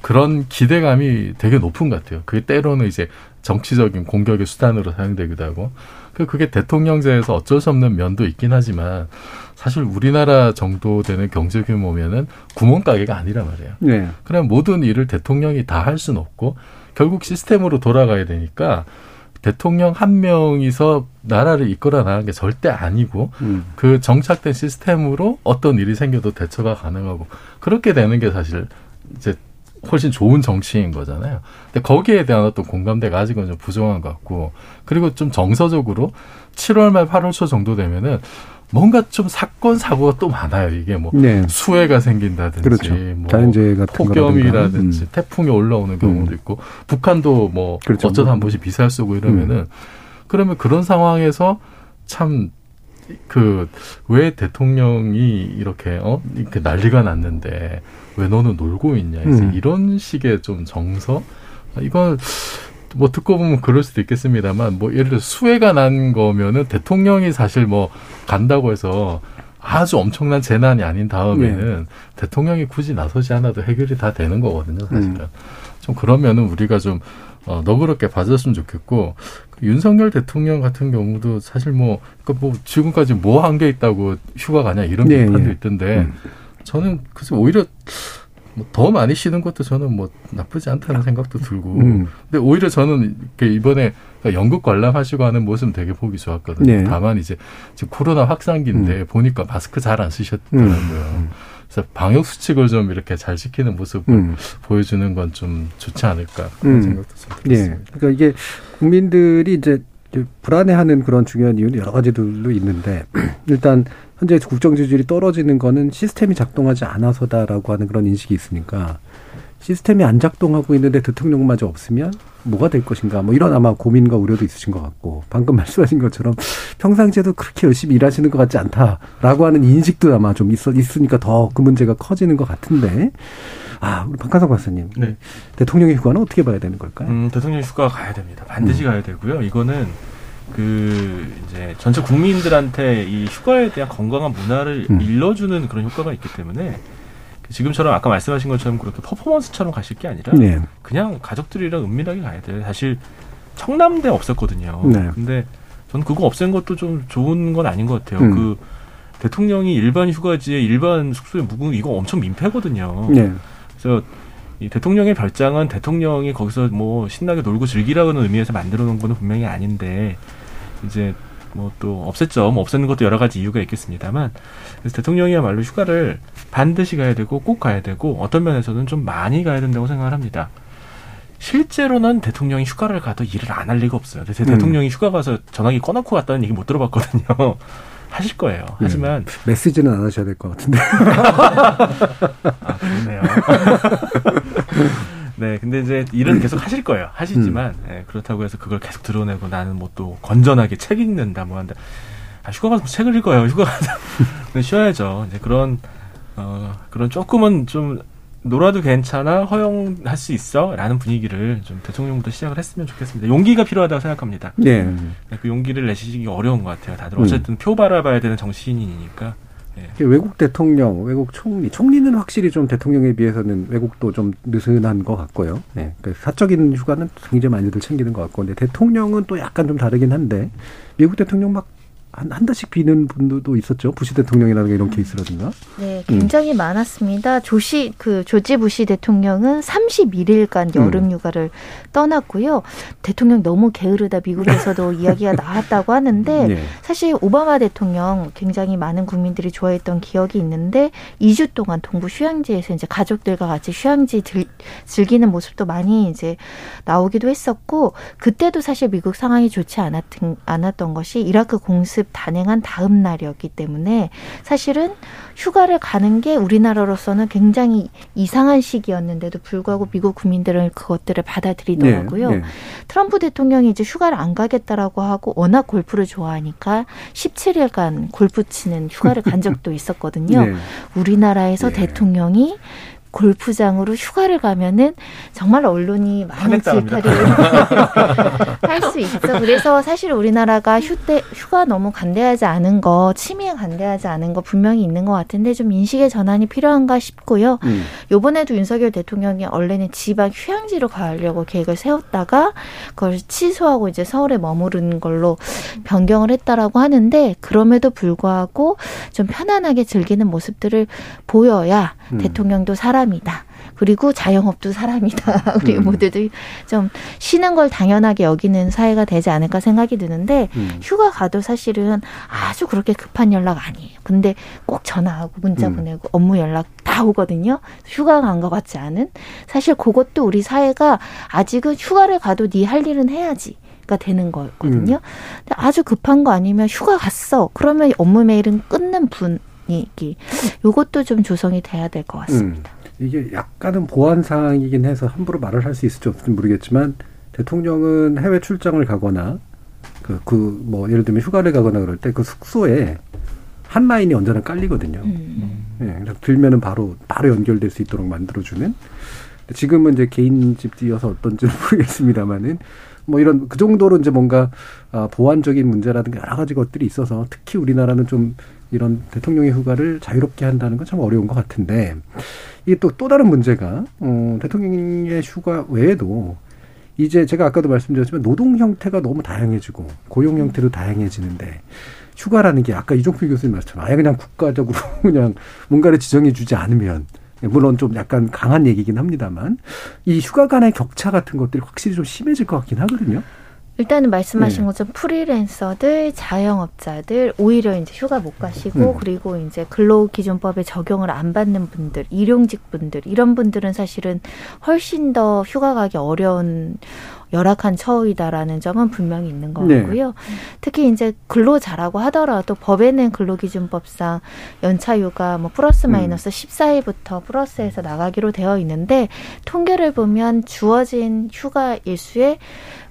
그런 기대감이 되게 높은 것 같아요. 그게 때로는 이제 정치적인 공격의 수단으로 사용되기도 하고 그 그게 대통령제에서 어쩔 수 없는 면도 있긴 하지만 사실 우리나라 정도 되는 경제 규모면은 구멍가게가 아니란 말이에요. 네. 그냥 모든 일을 대통령이 다 할 수는 없고 결국 시스템으로 돌아가야 되니까 대통령 한 명이서 나라를 이끌어 나가는 게 절대 아니고 음. 그 정착된 시스템으로 어떤 일이 생겨도 대처가 가능하고 그렇게 되는 게 사실 이제 훨씬 좋은 정치인 거잖아요. 근데 거기에 대한 어떤 공감대가 아직은 좀 부족한 것 같고 그리고 좀 정서적으로 7월 말 8월 초 정도 되면은 뭔가 좀 사건 사고가 또 많아요. 이게 뭐 네. 수해가 생긴다든지 그렇죠. 뭐 자연재해 같은 폭염이라든지. 음. 태풍이 올라오는 경우도 있고 북한도 뭐 그렇죠. 어쩌다 한 번씩 미사일 쏘고 이러면은 그러면 그런 상황에서 참 그 왜 대통령이 이렇게 어? 이렇게 난리가 났는데 왜 너는 놀고 있냐? 이제 음. 이런 식의 좀 정서? 이건 뭐 듣고 보면 그럴 수도 있겠습니다만 뭐 예를 들어 수해가 난 거면은 대통령이 사실 뭐 간다고 해서 아주 엄청난 재난이 아닌 다음에는 대통령이 굳이 나서지 않아도 해결이 다 되는 거거든요 사실은. 음. 좀 그러면은 우리가 좀 어, 너그럽게 봐줬으면 좋겠고 그 윤석열 대통령 같은 경우도 사실 뭐, 그러니까 뭐 지금까지 뭐 한 게 있다고 휴가 가냐 이런 예, 비판도 예. 있던데 음. 저는 그래서 오히려 뭐더 많이 쉬는 것도 저는 뭐 나쁘지 않다는 생각도 들고 음. 근데 오히려 저는 이렇게 이번에 연극 관람하시고 하는 모습 되게 보기 좋았거든요. 네. 음. 다만 이제 지금 코로나 확산기인데 보니까 마스크 잘 안 쓰셨더라고요. 그래서 방역 수칙을 좀 이렇게 잘 지키는 모습을 음. 보여주는 건 좀 좋지 않을까 그런 음. 생각도 좀 예. 들었습니다. 그러니까 이게 국민들이 이제 불안해하는 그런 중요한 이유는 여러 가지들로 있는데 <clears throat> 일단 현재 국정 지지율이 떨어지는 거는 시스템이 작동하지 않아서다라고 하는 그런 인식이 있으니까 시스템이 안 작동하고 있는데 대통령마저 없으면 뭐가 될 것인가 뭐 이런 아마 고민과 우려도 있으신 것 같고 방금 <laughs> 말씀하신 것처럼 평상시에도 그렇게 열심히 일하시는 것 같지 않다라고 하는 인식도 아마 좀 있어 있으니까 더 그 문제가 커지는 것 같은데 아 우리 박한석 박사님 네. 대통령의 휴가는 어떻게 봐야 되는 걸까요? 음, 대통령 휴가 가야 됩니다. 반드시 음. 가야 되고요. 이거는 그 이제 전체 국민들한테 이 휴가에 대한 건강한 문화를 음. 일러주는 그런 효과가 있기 때문에 그 지금처럼 아까 말씀하신 것처럼 그렇게 퍼포먼스처럼 가실 게 아니라 네. 그냥 가족들이랑 은밀하게 가야 돼요. 사실 청남대 없었거든요. 네. 근데 전 그거 없앤 것도 좀 좋은 건 아닌 것 같아요. 음. 그 대통령이 일반 휴가지에 일반 숙소에 묵은 이거 엄청 민폐거든요. 네. 그래서 이 대통령의 별장은 대통령이 거기서 뭐 신나게 놀고 즐기라는 의미에서 만들어 놓은 거는 분명히 아닌데 이제 뭐 또 없앴죠. 뭐 없애는 것도 여러 가지 이유가 있겠습니다만 그래서 대통령이야말로 휴가를 반드시 가야 되고 꼭 가야 되고 어떤 면에서는 좀 많이 가야 된다고 생각을 합니다. 실제로는 대통령이 휴가를 가도 일을 안 할 리가 없어요. 대- 음. 대통령이 휴가 가서 전화기 꺼놓고 갔다는 얘기 못 들어봤거든요. <laughs> 하실 거예요. 하지만 메시지는 안 하셔야 될 것 같은데. <laughs> 아, 그렇네요. <laughs> 네, 근데 이제 일은 계속 하실 거예요. 하시지만 예, 그렇다고 해서 그걸 계속 드러내고 나는 뭐 또 건전하게 책 읽는다 뭐 한다. 아, 휴가 가서 책을 읽어요. 휴가 가서 <laughs> 쉬어야죠. 이제 그런 어 그런 조금은 좀 놀아도 괜찮아 허용할 수 있어라는 분위기를 좀 대통령부터 시작을 했으면 좋겠습니다. 용기가 필요하다고 생각합니다. 네. 네, 그 용기를 내시기 어려운 것 같아요. 다들 음. 어쨌든 표 바라봐야 되는 정치인이니까. 예. 외국 대통령, 외국 총리, 총리는 확실히 좀 대통령에 비해서는 외국도 좀 느슨한 것 같고요. 네, 그 사적인 휴가는 굉장히 많이들 챙기는 것 같고, 근데 대통령은 또 약간 좀 다르긴 한데 미국 대통령 막 한, 한 달씩 비는 분들도 있었죠. 부시 대통령이라든가 이런 케이스라든가. 네, 굉장히 음. 많았습니다. 조시 그 조지 부시 대통령은 31일간 여름 음. 휴가를 떠났고요. 대통령 너무 게으르다 미국에서도 <laughs> 이야기가 나왔다고 하는데 네. 사실 오바마 대통령 굉장히 많은 국민들이 좋아했던 기억이 있는데 2주 동안 동부 휴양지에서 이제 가족들과 같이 휴양지 들, 즐기는 모습도 많이 이제 나오기도 했었고 그때도 사실 미국 상황이 좋지 않았던 않았던 것이 이라크 공습 연습 단행한 다음 날이었기 때문에 사실은 휴가를 가는 게 우리나라로서는 굉장히 이상한 시기였는데도 불구하고 미국 국민들은 그것들을 받아들이더라고요. 네, 네. 트럼프 대통령이 이제 휴가를 안 가겠다라고 하고 워낙 골프를 좋아하니까 17일간 골프 치는 휴가를 간 적도 있었거든요. <laughs> 네. 우리나라에서 네. 대통령이 골프장으로 휴가를 가면은 정말 언론이 많은 질타를 <laughs> 할 수 있어. 그래서 사실 우리나라가 휴때 휴가 너무 간대하지 않은 거, 취미에 간대하지 않은 거 분명히 있는 것 같은데 좀 인식의 전환이 필요한가 싶고요. 음. 요번에도 윤석열 대통령이 원래는 지방 휴양지로 가려고 계획을 세웠다가 그걸 취소하고 이제 서울에 머무르는 걸로 변경을 했다라고 하는데 그럼에도 불구하고 좀 편안하게 즐기는 모습들을 보여야 음. 대통령도 살아 사람이다. 그리고 자영업도 사람이다. <laughs> 우리 음. 모두들 좀 쉬는 걸 당연하게 여기는 사회가 되지 않을까 생각이 드는데 음. 휴가 가도 사실은 아주 그렇게 급한 연락 아니에요. 근데 꼭 전화하고 문자 음. 보내고 업무 연락 다 오거든요. 휴가 간 것 같지 않은 사실 그것도 우리 사회가 아직은 휴가를 가도 네 할 일은 해야지. 가 되는 거거든요. 음. 아주 급한 거 아니면 휴가 갔어. 그러면 업무 메일은 끊는 분위기. 요것도 좀 조성이 돼야 될 것 같습니다. 음. 이게 약간은 보안 사항이긴 해서 함부로 말을 할 수 있을지 없을지 모르겠지만 대통령은 해외 출장을 가거나 그, 그, 뭐, 예를 들면 휴가를 가거나 그럴 때 그 숙소에 한 라인이 언제나 깔리거든요. 음. 예, 그래서 들면은 바로, 바로 연결될 수 있도록 만들어주는. 지금은 이제 개인 집 뛰어서 어떤지는 <laughs> 모르겠습니다만은 뭐 이런 그 정도로 이제 뭔가 아, 보완적인 문제라든가 여러 가지 것들이 있어서 특히 우리나라는 좀 이런 대통령의 휴가를 자유롭게 한다는 건 참 어려운 것 같은데 이게 또, 또 다른 문제가, 어, 대통령의 휴가 외에도 이제 제가 아까도 말씀드렸지만 노동 형태가 너무 다양해지고 고용 형태도 다양해지는데 휴가라는 게 아까 이종필 교수님 말씀처럼 아예 그냥 국가적으로 <laughs> 그냥 뭔가를 지정해 주지 않으면 물론 좀 약간 강한 얘기긴 합니다만 이 휴가 간의 격차 같은 것들이 확실히 좀 심해질 것 같긴 하거든요. 일단은 말씀하신 네. 것처럼 프리랜서들, 자영업자들 오히려 이제 휴가 못 가시고 음. 그리고 이제 근로기준법에 적용을 안 받는 분들, 일용직 분들 이런 분들은 사실은 훨씬 더 휴가 가기 어려운 열악한 처우이다라는 점은 분명히 있는 것 네. 같고요. 네. 특히 이제 근로자라고 하더라도 법에는 근로기준법상 연차휴가 뭐 플러스 음. 마이너스 음. 14일부터 플러스해서 나가기로 되어 있는데 통계를 보면 주어진 휴가 일수에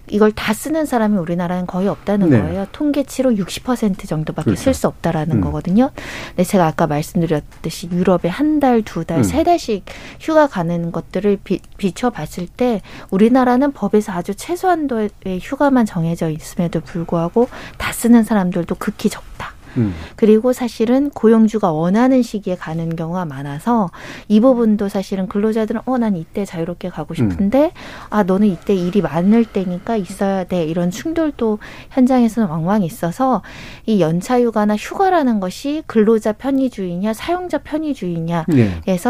이걸 다 쓰는 사람이 우리나라는 거의 없다는 네. 거예요. 통계치로 60% 정도밖에 그렇죠. 쓸수 없다라는 음. 거거든요. 근데 제가 아까 말씀드렸듯이 유럽에 한 달, 두 달, 음. 세 달씩 휴가 가는 것들을 비, 비춰봤을 때 우리나라는 법에서 아주 최소한도의 휴가만 정해져 있음에도 불구하고 다 쓰는 사람들도 극히 적다. 음. 그리고 사실은 고용주가 원하는 시기에 가는 경우가 많아서 이 부분도 사실은 근로자들은 어 난 이때 자유롭게 가고 싶은데 음. 아 너는 이때 일이 많을 때니까 있어야 돼 이런 충돌도 현장에서는 왕왕 있어서 이 연차휴가나 휴가라는 것이 근로자 편의주의냐 사용자 편의주의냐에서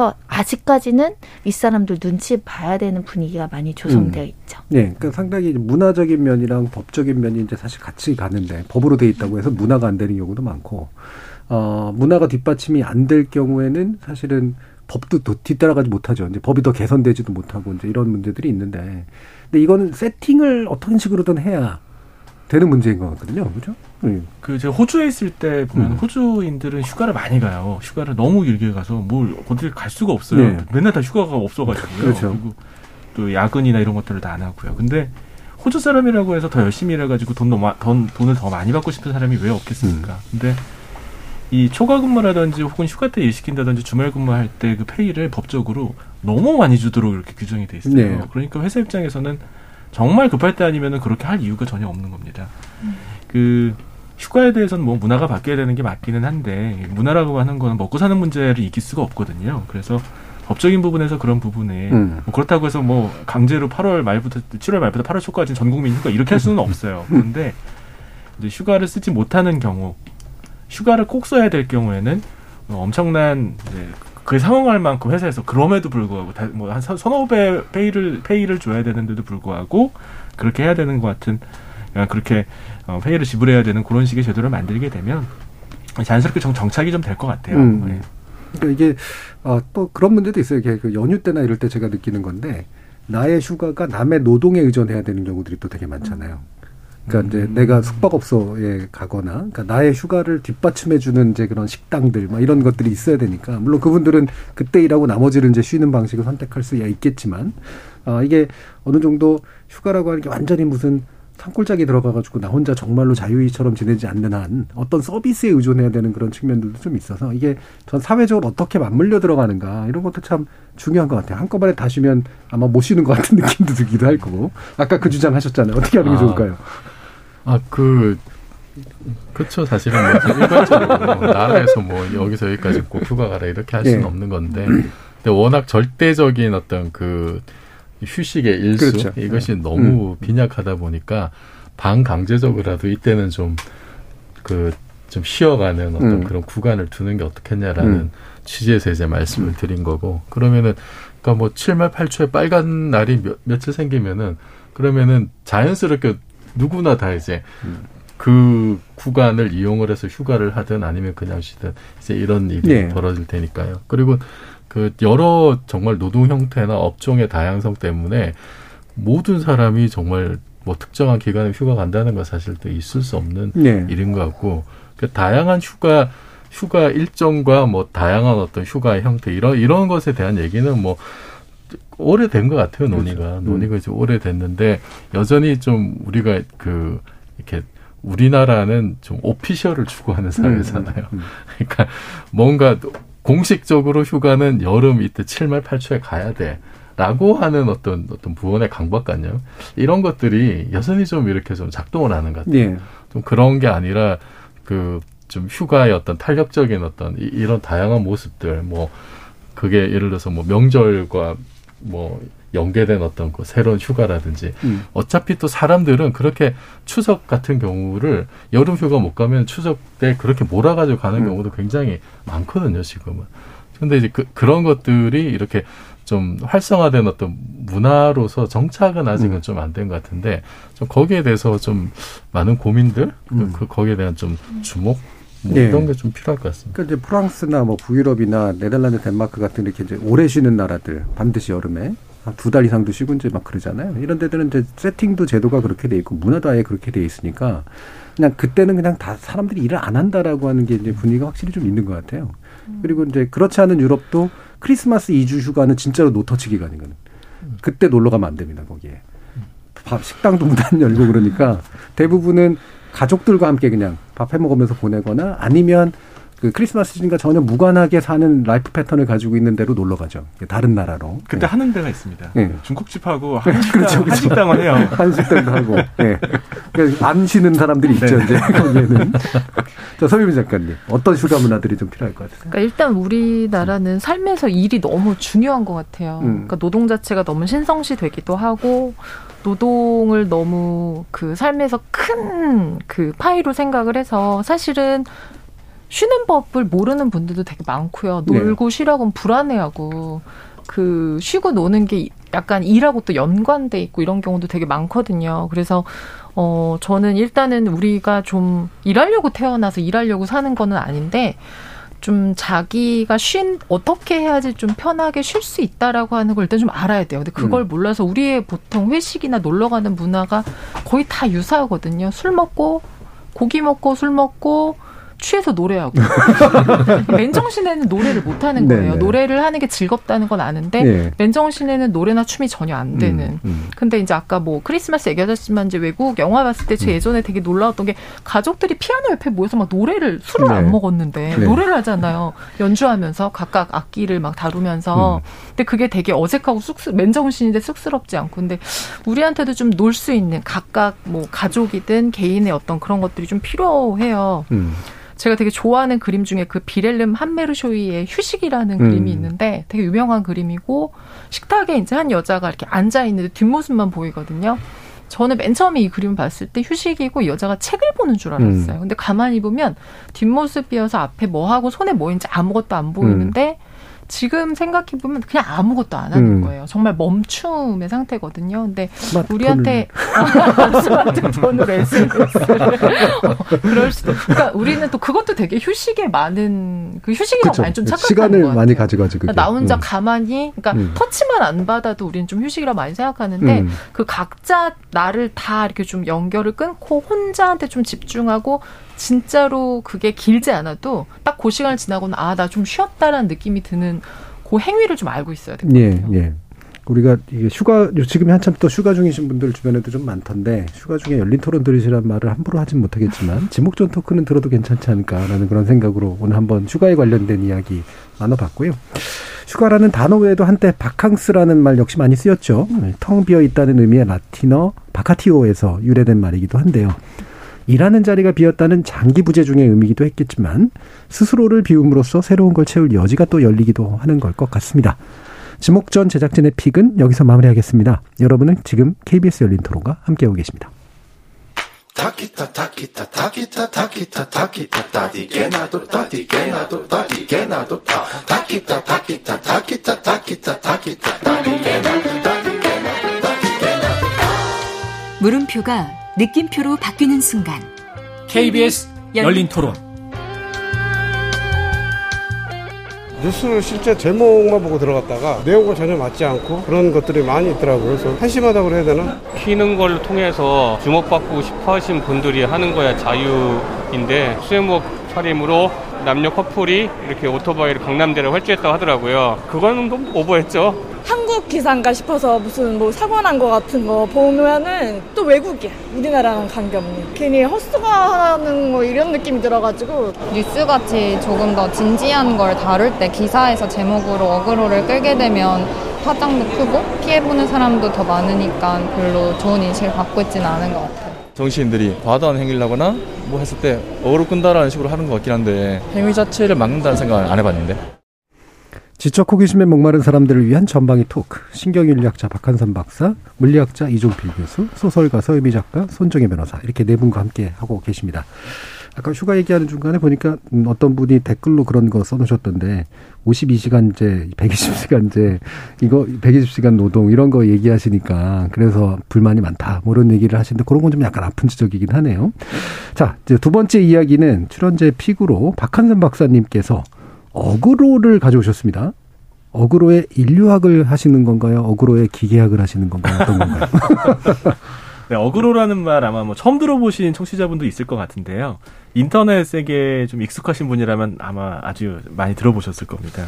네. 아직까지는 윗사람들 눈치 봐야 되는 분위기가 많이 조성되어 음. 있죠. 네, 그러니까 상당히 문화적인 면이랑 법적인 면이 이제 사실 같이 가는데 법으로 돼 있다고 해서 문화가 안 되는 경우도 많. 많고 어, 문화가 뒷받침이 안 될 경우에는 사실은 법도 뒤따라가지 못하죠. 이제 법이 더 개선되지도 못하고 이제 이런 문제들이 있는데, 근데 이거는 세팅을 어떤 식으로든 해야 되는 문제인 것 같거든요. 그죠? 음. 그 제가 호주에 있을 때 보면 음. 호주인들은 휴가를 많이 가요. 휴가를 너무 길게 가서 뭘 어딜 갈 수가 없어요. 네. 맨날 다 휴가가 없어가지고요. 그렇죠. 그리고 또 야근이나 이런 것들을 다 안 하고요. 근데 호주 사람이라고 해서 더 열심히 일해가지고 돈 너무 돈, 돈을 더 많이 받고 싶은 사람이 왜 없겠습니까? 음. 근데 이 초과 근무라든지 혹은 휴가 때 일 시킨다든지 주말 근무할 때 그 페이를 법적으로 너무 많이 주도록 이렇게 규정이 돼 있어요. 네. 그러니까 회사 입장에서는 정말 급할 때 아니면은 그렇게 할 이유가 전혀 없는 겁니다. 음. 그 휴가에 대해서는 뭐 문화가 바뀌어야 되는 게 맞기는 한데 문화라고 하는 거는 먹고 사는 문제를 이길 수가 없거든요. 그래서 법적인 부분에서 그런 부분에 음. 뭐 그렇다고 해서 뭐 강제로 8월 말부터 7월 말부터 8월 초까지 전 국민 휴가 이렇게 할 수는 없어요. 그런데 이제 휴가를 쓰지 못하는 경우 휴가를 꼭 써야 될 경우에는 뭐 엄청난 이제 그 상응할 만큼 회사에서 그럼에도 불구하고 뭐한 서너 배 페이를 페이를 줘야 되는데도 불구하고 그렇게 해야 되는 것 같은 어, 그렇게 어, 페이를 지불해야 되는 그런 식의 제도를 만들게 되면 자연스럽게 정, 정착이 좀 될 것 같아요. 음. 네. 그러니까 이게 어, 또 그런 문제도 있어요. 이게 그 연휴 때나 이럴 때 제가 느끼는 건데 나의 휴가가 남의 노동에 의존해야 되는 경우들이 또 되게 많잖아요. 그러니까 음. 이제 내가 숙박업소에 가거나, 그러니까 나의 휴가를 뒷받침해 주는 이제 그런 식당들, 막 이런 것들이 있어야 되니까 물론 그분들은 그때 일하고 나머지를 이제 쉬는 방식을 선택할 수야 있겠지만, 아 이게 어느 정도 휴가라고 하는 게 완전히 무슨 산골짜기 들어가가지고 나 혼자 정말로 자유인처럼 지내지 않는 한 어떤 서비스에 의존해야 되는 그런 측면들도 좀 있어서 이게 전 사회적으로 어떻게 맞물려 들어가는가 이런 것도 참 중요한 것 같아요. 한꺼번에 다 쉬면 아마 못 쉬는 것 같은 <laughs> 느낌도 들기도 할 거고. 아까 그 주장 하셨잖아요. 어떻게 하는 게 아. 좋을까요? 아, 그, 그쵸. 사실은 뭐, 좀 일반적으로 뭐 나라에서 뭐, 여기서 여기까지 꼭 휴가 가라 이렇게 할 수는 예. 없는 건데, 근데 워낙 절대적인 어떤 그, 휴식의 일수, 그렇죠. 이것이 음. 너무 빈약하다 보니까, 반강제적으로라도 이때는 좀, 그, 좀 쉬어가는 어떤 음. 그런 구간을 두는 게 어떻겠냐라는 음. 취지에서 이제 말씀을 드린 거고, 그러면은, 그니까 뭐, 7말 8초에 빨간 날이 몇, 며칠 생기면은, 그러면은 자연스럽게 누구나 다 이제 그 구간을 이용을 해서 휴가를 하든 아니면 그냥 쉬든 이제 이런 일이 네. 벌어질 테니까요. 그리고 그 여러 정말 노동 형태나 업종의 다양성 때문에 모든 사람이 정말 뭐 특정한 기간에 휴가 간다는 건 사실 또 있을 수 없는 네. 일인 것 같고 그 다양한 휴가 휴가 일정과 뭐 다양한 어떤 휴가 형태 이런 이런 것에 대한 얘기는 뭐 오래된 것 같아요 논의가 음. 논의가 이제 오래됐는데 여전히 좀 우리가 그 이렇게 우리나라는 좀 오피셜을 추구하는 사회잖아요. 음, 음. <laughs> 그러니까 뭔가 공식적으로 휴가는 여름 이때 7말 8초에 가야 돼. 라고 하는 어떤 어떤 부원의 강박관념 이런 것들이 여전히 좀 이렇게 좀 작동을 하는 것 같아요. 예. 좀 그런 게 아니라 그 좀 휴가의 어떤 탄력적인 어떤 이, 이런 다양한 모습들 뭐 그게 예를 들어서 뭐 명절과 뭐 연계된 어떤 그 새로운 휴가라든지 음. 어차피 또 사람들은 그렇게 추석 같은 경우를 여름 휴가 못 가면 추석 때 그렇게 몰아가지고 가는 음. 경우도 굉장히 많거든요 지금은. 근데 이제 그, 그런 것들이 이렇게 좀 활성화된 어떤 문화로서 정착은 아직은 음. 좀안 된 것 같은데 좀 거기에 대해서 좀 많은 고민들 음. 그 거기에 대한 좀 주목 뭐 예. 이런 게 좀 필요할 것 같습니다. 그러니까 이제 프랑스나 뭐 북유럽이나 네덜란드, 덴마크 같은 이렇게 이제 오래 쉬는 나라들 반드시 여름에 한두달 이상도 쉬고 이제 막 그러잖아요. 이런 데들은 이제 세팅도 제도가 그렇게 돼 있고 문화도 아예 그렇게 돼 있으니까 그냥 그때는 그냥 다 사람들이 일을 안 한다라고 하는 게 이제 분위기가 확실히 좀 있는 것 같아요. 그리고 이제 그렇지 않은 유럽도 크리스마스 2주 휴가는 진짜로 노터치 기간이거든. 그때 놀러 가면 안 됩니다, 거기에. 밥, 식당도 문 안 열고 그러니까 대부분은 가족들과 함께 그냥 밥 해 먹으면서 보내거나 아니면 그 크리스마스 시즌과 전혀 무관하게 사는 life 패턴을 가지고 있는 데로 놀러 가죠. 다른 나라로. 그때 네. 하는 데가 있습니다. 네. 중국집하고 <laughs> 한식당, 그렇죠, 그렇죠. 한식당을 해요. <laughs> 한식당도 하고. 예. 그러니까 안 쉬는 사람들이 있죠, 네. 이제 거기에는. <laughs> 자, 서유민 작가님. 어떤 휴가 문화들이 좀 필요할 것 같으세요? 그러니까 일단 우리나라는 삶에서 일이 너무 중요한 것 같아요. 음. 그러니까 노동 자체가 너무 신성시 되기도 하고 노동을 너무 그 삶에서 큰 그 파이로 생각을 해서 사실은 쉬는 법을 모르는 분들도 되게 많고요. 네. 놀고 쉬라고는 불안해하고 그 쉬고 노는 게 약간 일하고 또 연관돼 있고 이런 경우도 되게 많거든요. 그래서 어 저는 일단은 우리가 좀 일하려고 태어나서 일하려고 사는 거는 아닌데 좀 자기가 쉰 어떻게 해야지 좀 편하게 쉴 수 있다라고 하는 걸 일단 좀 알아야 돼요. 근데 그걸 음. 몰라서 우리의 보통 회식이나 놀러 가는 문화가 거의 다 유사하거든요. 술 먹고 고기 먹고 술 먹고 취해서 노래하고 <laughs> 맨정신에는 노래를 못 하는 거예요. 네네. 노래를 하는 게 즐겁다는 건 아는데 예. 맨정신에는 노래나 춤이 전혀 안 되는. 음, 음. 근데 이제 아까 뭐 크리스마스 얘기하셨지만 이제 외국 영화 봤을 때제 음. 예전에 되게 놀라웠던 게 가족들이 피아노 옆에 모여서 막 노래를 술을 네. 안 먹었는데 네. 노래를 하잖아요. 연주하면서 각각 악기를 막 다루면서 음. 근데 그게 되게 어색하고 쑥스 맨정신인데 쑥스럽지 않고 근데 우리한테도 좀 놀 수 있는 각각 뭐 가족이든 개인의 어떤 그런 것들이 좀 필요해요. 음. 제가 되게 좋아하는 그림 중에 그 비렐름 한메르쇼이의 휴식이라는 음. 그림이 있는데 되게 유명한 그림이고 식탁에 이제 한 여자가 이렇게 앉아 있는데 뒷모습만 보이거든요. 저는 맨 처음에 이 그림을 봤을 때 휴식이고 이 여자가 책을 보는 줄 알았어요. 음. 근데 가만히 보면 뒷모습이어서 앞에 뭐 하고 손에 뭐 있는지 아무것도 안 보이는데 지금 생각해 보면 그냥 아무것도 안 하는 음. 거예요. 정말 멈춤의 상태거든요. 근데 스마트폰을- 우리한테 <laughs> <laughs> 스마트폰으로 SNS를 어, <laughs> 그럴 수도. 그러니까 우리는 또 그것도 되게 휴식에 많은 그 휴식이라고 그쵸. 많이 좀 착각하는 시간을 것 같아요. 많이 가져가지고. 그러니까 나 혼자 음. 가만히 그러니까 음. 터치만 안 받아도 우리는 좀 휴식이라고 많이 생각하는데 음. 그 각자 나를 다 이렇게 좀 연결을 끊고 혼자한테 좀 집중하고 진짜로 그게 길지 않아도 딱 그 시간을 지나고는 아 나 좀 쉬었다라는 느낌이 드는 그 행위를 좀 알고 있어야 돼요. 예, 예. 우리가 이게 휴가 지금이 한참 또 휴가 중이신 분들 주변에도 좀 많던데 휴가 중에 열린 토론 들으시란 말을 함부로 하진 못하겠지만 지목전 토크는 들어도 괜찮지 않을까라는 그런 생각으로 오늘 한번 휴가에 관련된 이야기 나눠봤고요. 휴가라는 단어 외에도 한때 바캉스라는 말 역시 많이 쓰였죠. 텅 비어 있다는 의미의 라틴어 바카티오에서 유래된 말이기도 한데요. 일하는 자리가 비었다는 장기 부재 중의 의미이기도 했겠지만 스스로를 비움으로써 새로운 걸 채울 여지가 또 열리기도 하는 걸 것 같습니다. 지목전 제작진의 픽은 여기서 마무리하겠습니다. 여러분은 지금 KBS 열린 토론과 함께하고 계십니다. 물음표가 느낌표로 바뀌는 순간 KBS 열린 토론. 뉴스를 실제 제목만 보고 들어갔다가 내용과 전혀 맞지 않고 그런 것들이 많이 있더라고요. 그래서 한심하다고 그래야 되나? 키는 걸 통해서 주목받고 싶어 하신 분들이 하는 거야 자유인데 수행복 차림으로 남녀 커플이 이렇게 오토바이를 강남대를 활주했다고 하더라고요. 그거는 좀 오버했죠. 기사인가 싶어서 무슨 뭐 사고 난 거 같은 거 보면은 또 외국이야. 우리나라랑 관계없는. 괜히 헛수고하는 뭐 이런 느낌이 들어가지고. 뉴스같이 조금 더 진지한 걸 다룰 때 기사에서 제목으로 어그로를 끌게 되면 파장도 크고 피해보는 사람도 더 많으니까 별로 좋은 인식을 갖고 있지는 않은 것 같아요. 정치인들이 과도한 행위를 하거나 뭐 했을 때 어그로 끈다라는 식으로 하는 것 같긴 한데 행위 자체를 막는다는 생각은 안 해봤는데 지적 호기심에 목마른 사람들을 위한 전방위 토크. 신경윤리학자 박한선 박사, 물리학자 이종필 교수, 소설가 서유미 작가, 손정혜 변호사 이렇게 네 분과 함께 하고 계십니다. 아까 휴가 얘기하는 중간에 보니까 음, 어떤 분이 댓글로 그런 거 써놓으셨던데 52시간제, 120시간제 이거 120시간 노동 이런 거 얘기하시니까 그래서 불만이 많다 뭐 이런 얘기를 하시는데 그런 건 좀 약간 아픈 지적이긴 하네요. 자, 두 번째 이야기는 출연제 픽으로 박한선 박사님께서 어그로를 가져오셨습니다. 어그로의 인류학을 하시는 건가요? 어그로의 기계학을 하시는 건가요? 어떤 건가요? <laughs> 네, 어그로라는 말 아마 뭐 처음 들어보신 청취자분도 있을 것 같은데요. 인터넷 세계에 좀 익숙하신 분이라면 아마 아주 많이 들어보셨을 겁니다.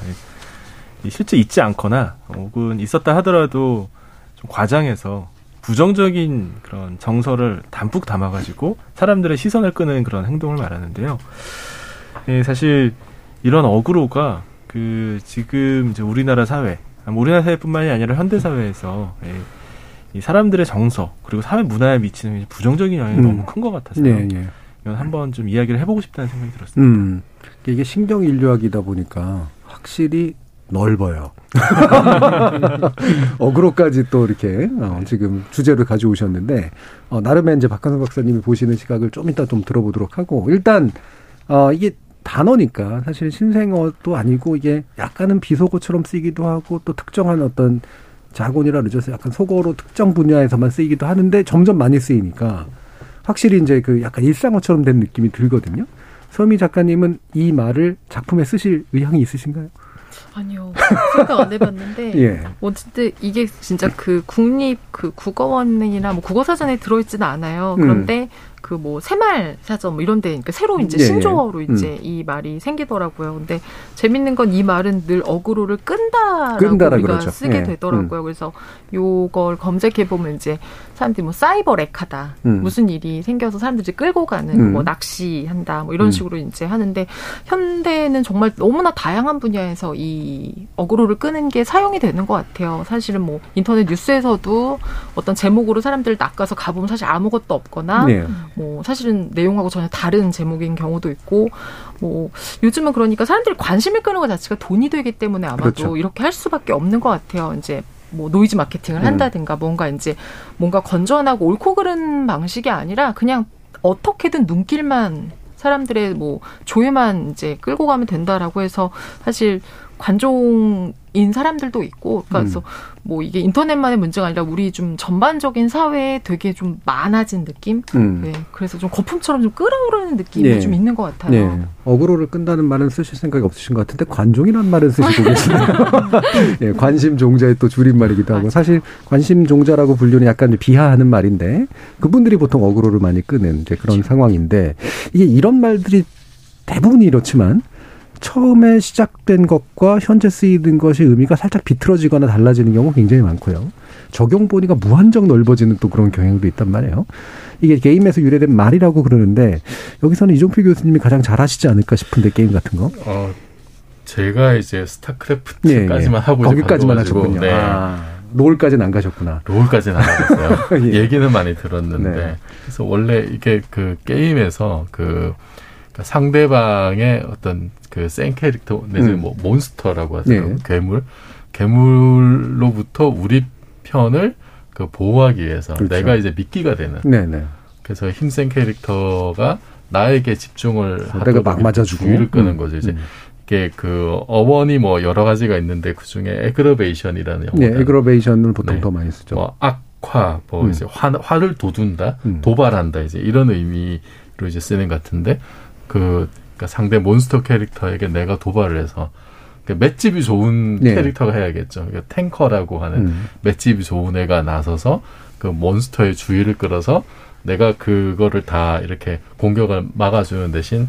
이 실제 있지 않거나 혹은 있었다 하더라도 좀 과장해서 부정적인 그런 정서를 담뿍 담아가지고 사람들의 시선을 끄는 그런 행동을 말하는데요. 예, 사실 이런 어그로가 그 지금 이제 우리나라 사회, 우리나라 사회뿐만이 아니라 현대 사회에서 예, 이 사람들의 정서 그리고 사회 문화에 미치는 부정적인 영향이 음. 너무 큰 것 같아서요. 네, 예. 이건 한번 좀 이야기를 해보고 싶다는 생각이 들었습니다. 음, 이게 신경 인류학이다 보니까 확실히 넓어요. <laughs> 어그로까지 또 이렇게 어, 지금 주제를 가져오셨는데 어, 나름의 이제 박한선 박사님이 보시는 시각을 좀 이따 좀 들어보도록 하고 일단 어, 이게 단어니까 사실 신생어도 아니고 이게 약간은 비속어처럼 쓰이기도 하고 또 특정한 어떤 자곤이라 그러죠. 약간 속어로 특정 분야에서만 쓰이기도 하는데 점점 많이 쓰이니까 확실히 이제 그 약간 일상어처럼 된 느낌이 들거든요. 서미 작가님은 이 말을 작품에 쓰실 의향이 있으신가요? 아니요. 생각 안 해봤는데. <laughs> 예. 어쨌든 이게 진짜 그 국립 그 국어원이나 뭐 국어사전에 들어있지는 않아요. 그런데 그 뭐 새말 사전 뭐 이런 데 그러니까 새로 이제 예, 예. 신조어로 이제 음. 이 말이 생기더라고요. 근데 재밌는 건 이 말은 늘 어그로를 끈다라고 끈다라 우리가 그러죠. 쓰게 예. 되더라고요. 그래서 요걸 검색해 보면 이제 사람들이 뭐 사이버 렉하다. 음. 무슨 일이 생겨서 사람들이 끌고 가는 음. 뭐 낚시한다. 뭐 이런 음. 식으로 이제 하는데 현대는 정말 너무나 다양한 분야에서 이 어그로를 끄는 게 사용이 되는 것 같아요. 사실은 뭐 인터넷 뉴스에서도 어떤 제목으로 사람들을 낚아서 가보면 사실 아무것도 없거나 네. 뭐 사실은 내용하고 전혀 다른 제목인 경우도 있고 뭐 요즘은 그러니까 사람들이 관심을 끄는 것 자체가 돈이 되기 때문에 아마도 그렇죠. 이렇게 할 수밖에 없는 것 같아요. 이제 뭐 노이즈 마케팅을 음. 한다든가 뭔가 이제 뭔가 건전하고 옳고 그른 방식이 아니라 그냥 어떻게든 눈길만 사람들의 뭐 조회만 이제 끌고 가면 된다라고 해서 사실 관종인 사람들도 있고 그래서 음. 뭐 이게 인터넷만의 문제가 아니라 우리 좀 전반적인 사회에 되게 좀 많아진 느낌. 음. 네, 그래서 좀 거품처럼 좀 끌어오르는 느낌이 예. 좀 있는 것 같아요. 네. 어그로를 끈다는 말은 쓰실 생각이 없으신 것 같은데 관종이라는 말은 쓰시고 계시네요. <laughs> 예, 관심 종자의 또 줄임말이기도 하고 사실 관심 종자라고 분류는 약간 비하하는 말인데 그분들이 보통 어그로를 많이 끄는 이제 그런 상황인데 이게 이런 말들이 대부분이 이렇지만 처음에 시작된 것과 현재 쓰이는 것이 의미가 살짝 비틀어지거나 달라지는 경우 굉장히 많고요. 적용 범위가 무한정 넓어지는 또 그런 경향도 있단 말이에요. 이게 게임에서 유래된 말이라고 그러는데 여기서는 이종필 교수님이 가장 잘하시지 않을까 싶은데 게임 같은 거. 어, 제가 이제 스타크래프트까지만 하고 예, 거기까지만 가가지고, 하셨군요. 네. 아, 롤까지는 안 가셨구나. 롤까지는 안 하겠어요. <laughs> 예. 얘기는 많이 들었는데 네. 그래서 원래 이게 그 게임에서 그 그러니까 상대방의 어떤 그 센 캐릭터 내지는 음. 뭐 monster라고 하죠 네. 괴물 괴물로부터 우리 편을 그 보호하기 위해서 그렇죠. 내가 이제 미끼가 되는 네네. 그래서 힘센 캐릭터가 나에게 집중을 내가 막 맞아주고. 주의를 끄는 음, 거죠 이제 음. 이게 그 어원이 뭐 여러 가지가 있는데 그 중에 aggravation이라는 네, 영어가 aggravation을 보통 네. 더 많이 쓰죠. 뭐 악화, 뭐 음. 이제 화, 화를 돋운다, 음. 도발한다 이제 이런 의미로 이제 쓰는 것 같은데 그 그러니까 상대 몬스터 캐릭터에게 내가 도발을 해서 그러니까 맷집이 좋은 네. 캐릭터가 해야겠죠. 그러니까 탱커라고 하는 음. 맷집이 좋은 애가 나서서 그 몬스터의 주의를 끌어서 내가 그거를 다 이렇게 공격을 막아주는 대신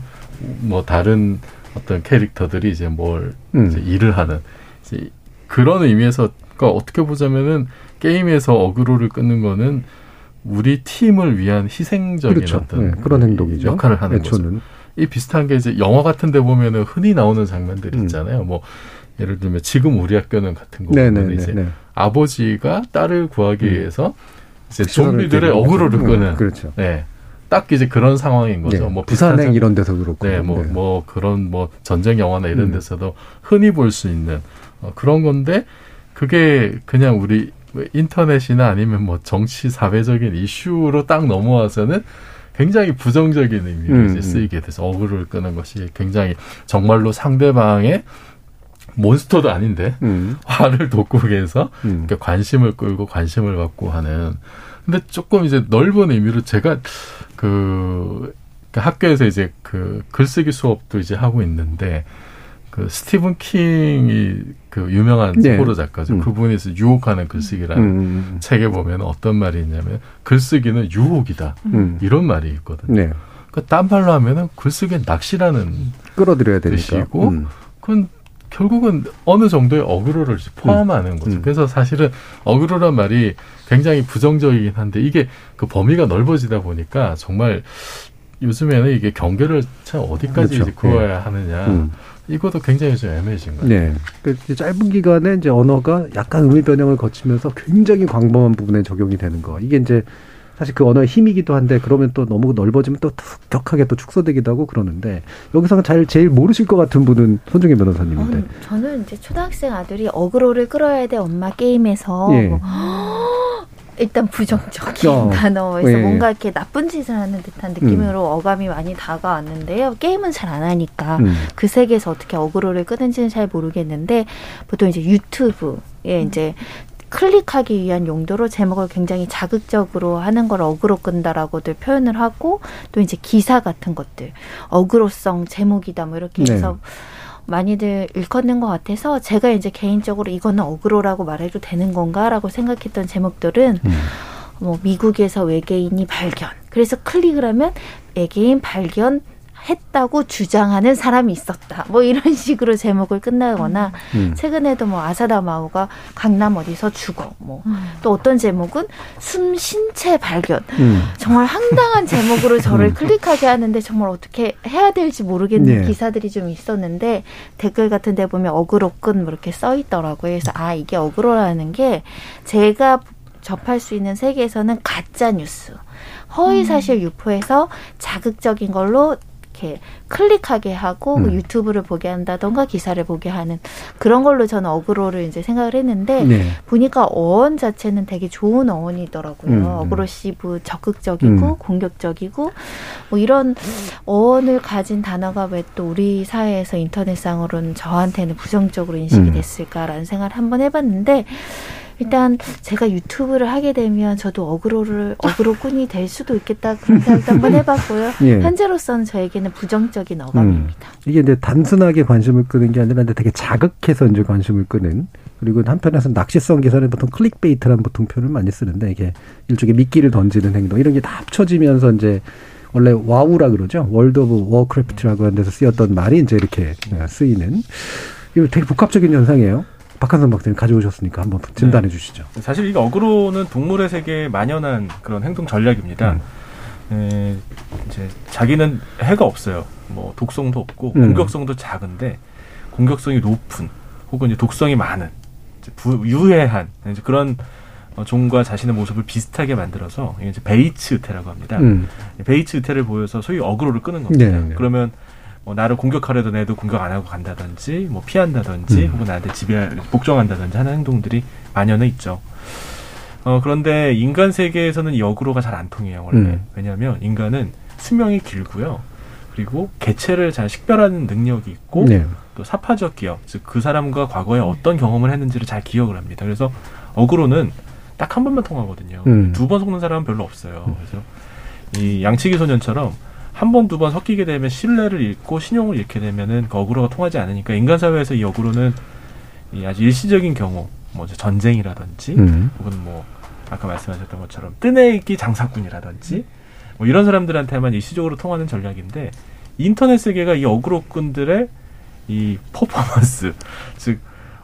뭐 다른 어떤 캐릭터들이 이제 뭘 음. 이제 일을 하는 이제 그런 의미에서 그러니까 어떻게 보자면은 게임에서 어그로를 끊는 거는 우리 팀을 위한 희생적인 그렇죠. 어떤 네, 그런 행동이죠. 역할을 하는 애초는. 거죠. 이 비슷한 게 이제 영화 같은 데 보면은 흔히 나오는 음. 장면들이 있잖아요. 뭐 예를 들면 지금 우리 학교는 같은 거 네네네, 보면 이제 네. 아버지가 딸을 구하기 음. 위해서 이제 좀비들의 어그로를 거죠. 끄는 음, 그렇죠. 네. 딱 이제 그런 상황인 거죠. 네, 뭐 부산행 장- 이런 데서 그렇고. 네, 뭐, 네. 뭐 그런 뭐 전쟁 영화나 이런 음. 데서도 흔히 볼 수 있는 어, 그런 건데 그게 그냥 우리 뭐 인터넷이나 아니면 뭐 정치 사회적인 이슈로 딱 넘어와서는 굉장히 부정적인 의미로 음, 이제 음. 쓰이게 돼서 어그로를 끄는 것이 굉장히 정말로 상대방의 몬스터도 아닌데 음. 화를 돋구게 해서 음. 그러니까 관심을 끌고 관심을 받고 하는 근데 조금 이제 넓은 의미로 제가 그, 그 학교에서 이제 그 글쓰기 수업도 이제 하고 있는데 그 스티븐 킹이 그 유명한 네. 호러 작가죠. 음. 그분이 서 유혹하는 글쓰기라는 음. 책에 보면 어떤 말이 있냐면 글쓰기는 유혹이다. 음. 이런 말이 있거든요. 네. 그딴 말로 하면은 글쓰기는 낚시라는 끌어들여야 되니까. 뜻이고 음. 그건 결국은 어느 정도의 어그로를 포함하는 거죠. 음. 그래서 사실은 어그로란 말이 굉장히 부정적이긴 한데 이게 그 범위가 넓어지다 보니까 정말 요즘에는 이게 경계를 참 어디까지 그렇죠. 이제 그어야 하느냐 음. 이것도 굉장히 좀 애매해진 거예요. 네. 그 짧은 기간에 이제 언어가 약간 의미 변형을 거치면서 굉장히 광범한 부분에 적용이 되는 거. 이게 이제 사실 그 언어의 힘이기도 한데 그러면 또 너무 넓어지면 또 격하게 또 축소되기도 하고 그러는데 여기서 잘 제일 모르실 것 같은 분은 손중희 변호사님인데. 어, 저는 이제 초등학생 아들이 어그로를 끌어야 돼 엄마 게임에서 예. 뭐 일단 부정적인 어. 단어에서 예. 뭔가 이렇게 나쁜 짓을 하는 듯한 느낌으로 어감이 많이 다가왔는데요. 게임은 잘 안 하니까 음. 그 세계에서 어떻게 어그로를 끄는지는 잘 모르겠는데 보통 이제 유튜브에 이제 클릭하기 위한 용도로 제목을 굉장히 자극적으로 하는 걸 어그로 끈다라고들 표현을 하고 또 이제 기사 같은 것들 어그로성 제목이다 뭐 이렇게 네. 해서 많이들 일컫는 것 같아서 제가 이제 개인적으로 이거는 어그로라고 말해도 되는 건가라고 생각했던 제목들은 음. 뭐 미국에서 외계인이 발견. 그래서 클릭을 하면 외계인 발견 했다고 주장하는 사람이 있었다. 뭐 이런 <laughs> 식으로 제목을 끝나거나 음. 최근에도 뭐 아사다 마오가 강남 어디서 죽어. 뭐또 어떤 제목은 숨 신체 발견. 음. 정말 황당한 제목으로 저를 <laughs> 음. 클릭하게 하는데 정말 어떻게 해야 될지 모르겠는 네. 기사들이 좀 있었는데 댓글 같은 데 보면 어그로 끈다 뭐 이렇게 써 있더라고요. 그래서 아 이게 어그로라는 게 제가 접할 수 있는 세계에서는 가짜 뉴스, 허위 사실 유포해서 자극적인 걸로 이렇게 클릭하게 하고 음. 유튜브를 보게 한다던가 기사를 보게 하는 그런 걸로 저는 어그로를 이제 생각을 했는데 네. 보니까 어원 자체는 되게 좋은 어원이더라고요. 음. aggressive 적극적이고 음. 공격적이고 뭐 이런 어원을 가진 단어가 왜 또 우리 사회에서 인터넷상으로는 저한테는 부정적으로 인식이 음. 됐을까라는 생각을 한번 해봤는데 일단 제가 유튜브를 하게 되면 저도 어그로를 어그로꾼이 될 수도 있겠다 그런 생각도 한번 해봤고요. 예. 현재로서는 저에게는 부정적인 어감입니다. 음. 이게 이제 단순하게 관심을 끄는 게 아니라 되게 자극해서 이제 관심을 끄는 그리고 한편에서 낚시성 기사는 보통 clickbait라는 보통 표현을 많이 쓰는데 이게 일종의 미끼를 던지는 행동 이런 게 다 합쳐지면서 이제 원래 와우라 그러죠 월드 오브 워크래프트라고 하는 데서 쓰였던 말이 이제 이렇게 쓰이는 이거 되게 복합적인 현상이에요. 박한선 박사님 가져오셨으니까 한번 진단해 주시죠. 사실 이 어그로는 동물의 세계에 만연한 그런 행동 전략입니다. 음. 에, 이제 자기는 해가 없어요. 뭐 독성도 없고 음. 공격성도 작은데 공격성이 높은 혹은 이제 독성이 많은 이제 부, 유해한 이제 그런 어, 종과 자신의 모습을 비슷하게 만들어서 이제 베이츠 의태라고 합니다. 음. 베이츠 의태를 보여서 소위 어그로를 끄는 겁니다. 네, 네. 그러면 뭐 나를 공격하려던 애도 공격 안 하고 간다든지 뭐 피한다든지 음. 혹은 나한테 지배 복종한다든지 하는 행동들이 만연해 있죠. 어 그런데 인간 세계에서는 이 어그로가 잘 안 통해요 원래 음. 왜냐하면 인간은 수명이 길고요 그리고 개체를 잘 식별하는 능력이 있고 네. 또 사파적 기억 즉 그 사람과 과거에 어떤 경험을 했는지를 잘 기억을 합니다 그래서 어그로는 딱 한 번만 통하거든요 음. 두번 속는 사람은 별로 없어요 그래서 이 양치기 소년처럼 한 번 두 번 섞이게 되면 신뢰를 잃고 신용을 잃게 되면은 그 어그로가 통하지 않으니까 인간 사회에서 이 어그로는 이 아주 일시적인 경우 뭐 전쟁이라든지 음. 혹은 뭐 아까 말씀하셨던 것처럼 뜨내기 장사꾼이라든지 뭐 이런 사람들한테만 일시적으로 통하는 전략인데 인터넷 세계가 이 어그로꾼들의 이 퍼포먼스 즉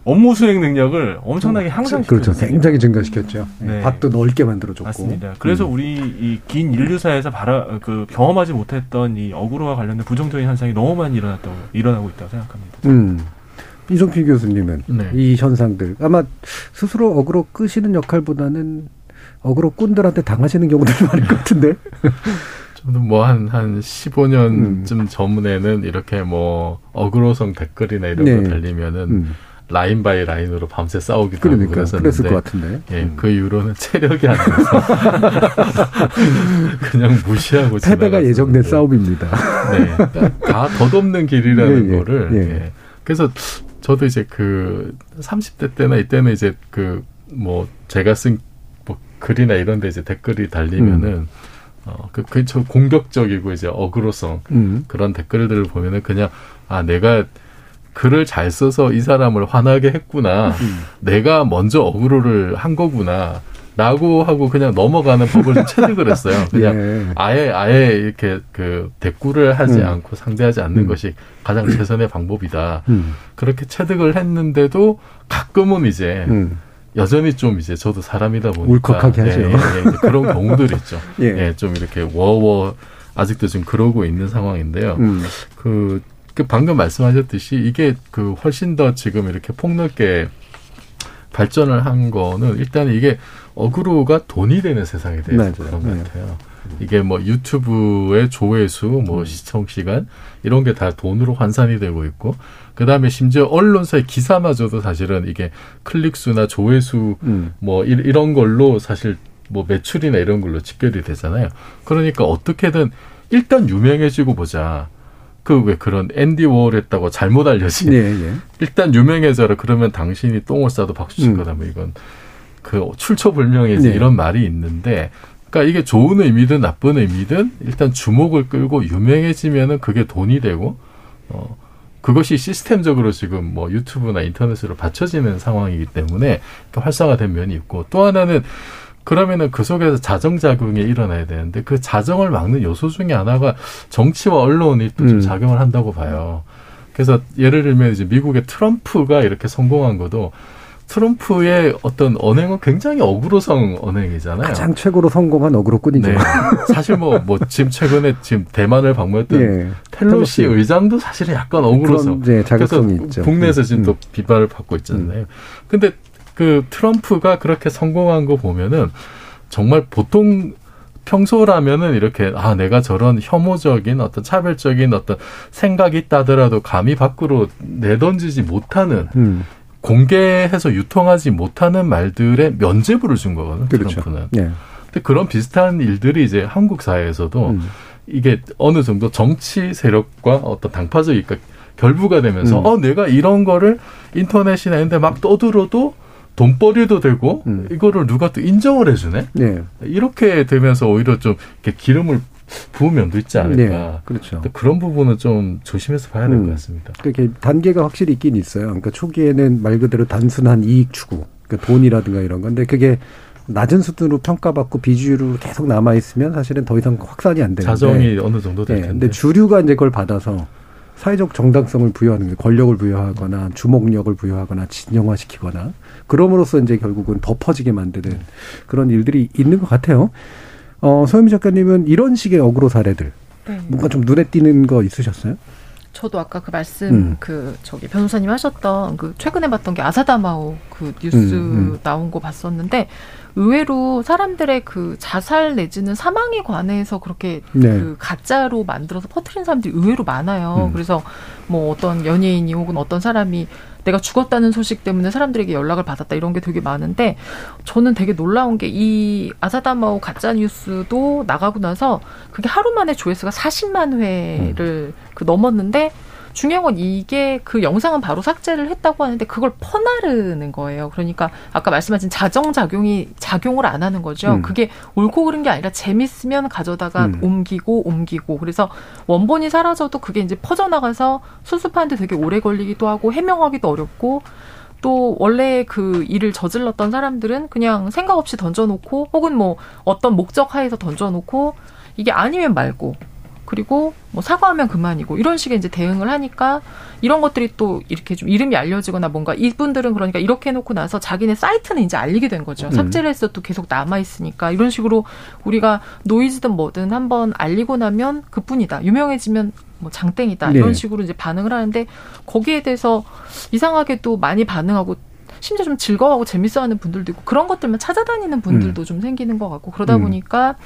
업무 수행 능력을 엄청나게 향상 그렇죠. 굉장히 증가시켰죠. 네. 밭도 넓게 만들어줬고. 맞습니다. 그래서 음. 우리 이 긴 인류사에서 바라 그 경험하지 못했던 이 어그로와 관련된 부정적인 현상이 너무 많이 일어났다고 일어나고 있다고 생각합니다. 음. 이종필 교수님은 네. 이 현상들 아마 스스로 어그로 끄시는 역할보다는 어그로 꾼들한테 당하시는 경우들이 많을 것 같은데. <laughs> 저도 뭐한 한 15년쯤 음. 전에는 이렇게 뭐 어그로성 댓글이나 이런 네. 거 달리면은 음. line by line으로 밤새 싸우기도 그러니까, 그랬었는데 그랬을 것 같은데. 예, 음. 그 이후로는 체력이 안 돼서 <laughs> 그냥 무시하고 패배가. 예정된 싸움입니다. 네, 다 덧없는 길이라는 예, 예, 거를. 예. 예. 그래서 저도 이제 그 30대 때나 이때는 이제 그 뭐 제가 쓴 뭐 글이나 이런 데 이제 댓글이 달리면은 음. 어, 그, 그, 저 공격적이고 이제 어그로성 음. 그런 댓글들을 보면은 그냥 아, 내가 글을 잘 써서 이 사람을 화나게 했구나. 음. 내가 먼저 어그로를 한 거구나. 라고 하고 그냥 넘어가는 법을 좀 체득을 했어요. <laughs> 그냥 예. 아예 아예 이렇게 그 대꾸를 하지 음. 않고 상대하지 않는 음. 것이 가장 최선의 방법이다. 음. 그렇게 체득을 했는데도 가끔은 이제 음. 여전히 좀 이제 저도 사람이다 보니까 울컥하게 하죠. 예, 예, 예, 그런 경우들이 있죠. <laughs> 예. 예. 좀 이렇게 워워 아직도 좀 그러고 있는 상황인데요. 음. 그, 그 방금 말씀하셨듯이 이게 그 훨씬 더 지금 이렇게 폭넓게 발전을 한 거는 일단 이게 어그로가 돈이 되는 세상에 대해서 맞아요. 그런 것 네. 같아요. 이게 뭐 유튜브의 조회수, 뭐 시청 시간 이런 게 다 돈으로 환산이 되고 있고 그 다음에 심지어 언론사의 기사마저도 사실은 이게 클릭수나 조회수 음. 뭐 이- 이런 걸로 사실 뭐 매출이나 이런 걸로 집결이 되잖아요. 그러니까 어떻게든 일단 유명해지고 보자. 그 왜 그런 앤디 워홀 했다고 잘못 알려진 예, 예. 일단 유명해져라 그러면 당신이 똥을 싸도 박수 칠 음. 거다 뭐 이건 그 출처불명이지 네. 이런 말이 있는데 그러니까 이게 좋은 의미든 나쁜 의미든 일단 주목을 끌고 유명해지면은 그게 돈이 되고 어 그것이 시스템적으로 지금 뭐 유튜브나 인터넷으로 받쳐지는 상황이기 때문에 활성화된 면이 있고 또 하나는 그러면은 그 속에서 자정작용이 일어나야 되는데 그 자정을 막는 요소 중에 하나가 정치와 언론이 또좀 음. 작용을 한다고 봐요. 그래서 예를 들면 이제 미국의 트럼프가 이렇게 성공한 것도 트럼프의 어떤 언행은 굉장히 어그로성 언행이잖아요. 가장 최고로 성공한 어그로꾼이죠. 네. 사실 뭐, 뭐, 지금 최근에 지금 대만을 방문했던 예. 텔로시. 의장도 사실은 약간 어그로성. 그런, 네, 그래서 있죠. 국내에서 지금 음. 또 비판을 받고 있잖아요. 근데 그 트럼프가 그렇게 성공한 거 보면은 정말 보통 평소라면은 이렇게 아 내가 저런 혐오적인 어떤 차별적인 어떤 생각이 있다 하더라도 감히 밖으로 내던지지 못하는 음. 공개해서 유통하지 못하는 말들의 면죄부를 준 거거든요. 그렇죠. 트럼프는. 예. 근데 그런 비슷한 일들이 이제 한국 사회에서도 음. 이게 어느 정도 정치 세력과 어떤 당파적이니까 결부가 되면서 음. 어 내가 이런 거를 인터넷이나 이런 데 막 떠들어도 돈벌이도 되고 음. 이거를 누가 또 인정을 해주네. 네. 이렇게 되면서 오히려 좀 이렇게 기름을 부은 면도 있지 않을까. 네, 그렇죠. 그런 부분은 좀 조심해서 봐야 될것 음. 같습니다. 그렇게 단계가 확실히 있긴 있어요. 그러니까 초기에는 말 그대로 단순한 이익 추구, 그러니까 돈이라든가 이런 건데 그게 낮은 수준으로 평가받고 비주류로 계속 남아 있으면 사실은 더 이상 확산이 안 되는데 자정이 어느 정도 될 네, 텐데. 근데 주류가 이제 그걸 받아서 사회적 정당성을 부여하는 거예요. 권력을 부여하거나 주목력을 부여하거나 진영화시키거나 그럼으로써 이제 결국은 더 퍼지게 만드는 그런 일들이 있는 것 같아요. 어, 소현미 작가님은 이런 식의 어그로 사례들 네. 뭔가 좀 눈에 띄는 거 있으셨어요? 저도 아까 그 말씀 음. 그 저기 변호사님 하셨던 그 최근에 봤던 게 아사다마오 그 뉴스 음, 음. 나온 거 봤었는데 의외로 사람들의 그 자살 내지는 사망에 관해서 그렇게 네. 그 가짜로 만들어서 퍼뜨린 사람들이 의외로 많아요. 음. 그래서 뭐 어떤 연예인이 혹은 어떤 사람이 내가 죽었다는 소식 때문에 사람들에게 연락을 받았다. 이런 게 되게 많은데 저는 되게 놀라운 게 이 아사다마오 가짜 뉴스도 나가고 나서 그게 하루 만에 조회수가 40만 회를 그 넘었는데 중요한 건 이게 그 영상은 바로 삭제를 했다고 하는데 그걸 퍼나르는 거예요. 그러니까 아까 말씀하신 자정 작용이 작용을 안 하는 거죠. 음. 그게 옳고 그른 게 아니라 재밌으면 가져다가 음. 옮기고 옮기고 그래서 원본이 사라져도 그게 이제 퍼져나가서 수습하는데 되게 오래 걸리기도 하고 해명하기도 어렵고 또 원래 그 일을 저질렀던 사람들은 그냥 생각 없이 던져놓고 혹은 뭐 어떤 목적 하에서 던져놓고 이게 아니면 말고 그리고 뭐 사과하면 그만이고 이런 식의 이제 대응을 하니까 이런 것들이 또 이렇게 좀 이름이 알려지거나 뭔가 이분들은 그러니까 이렇게 해놓고 나서 자기네 사이트는 이제 알리게 된 거죠. 음. 삭제를 해서 또 계속 남아 있으니까 이런 식으로 우리가 노이즈든 뭐든 한번 알리고 나면 그뿐이다. 유명해지면 뭐 장땡이다. 네. 이런 식으로 이제 반응을 하는데 거기에 대해서 이상하게 또 많이 반응하고 심지어 좀 즐거워하고 재밌어하는 분들도 있고 그런 것들만 찾아다니는 분들도 좀 생기는 것 같고 그러다 음. 보니까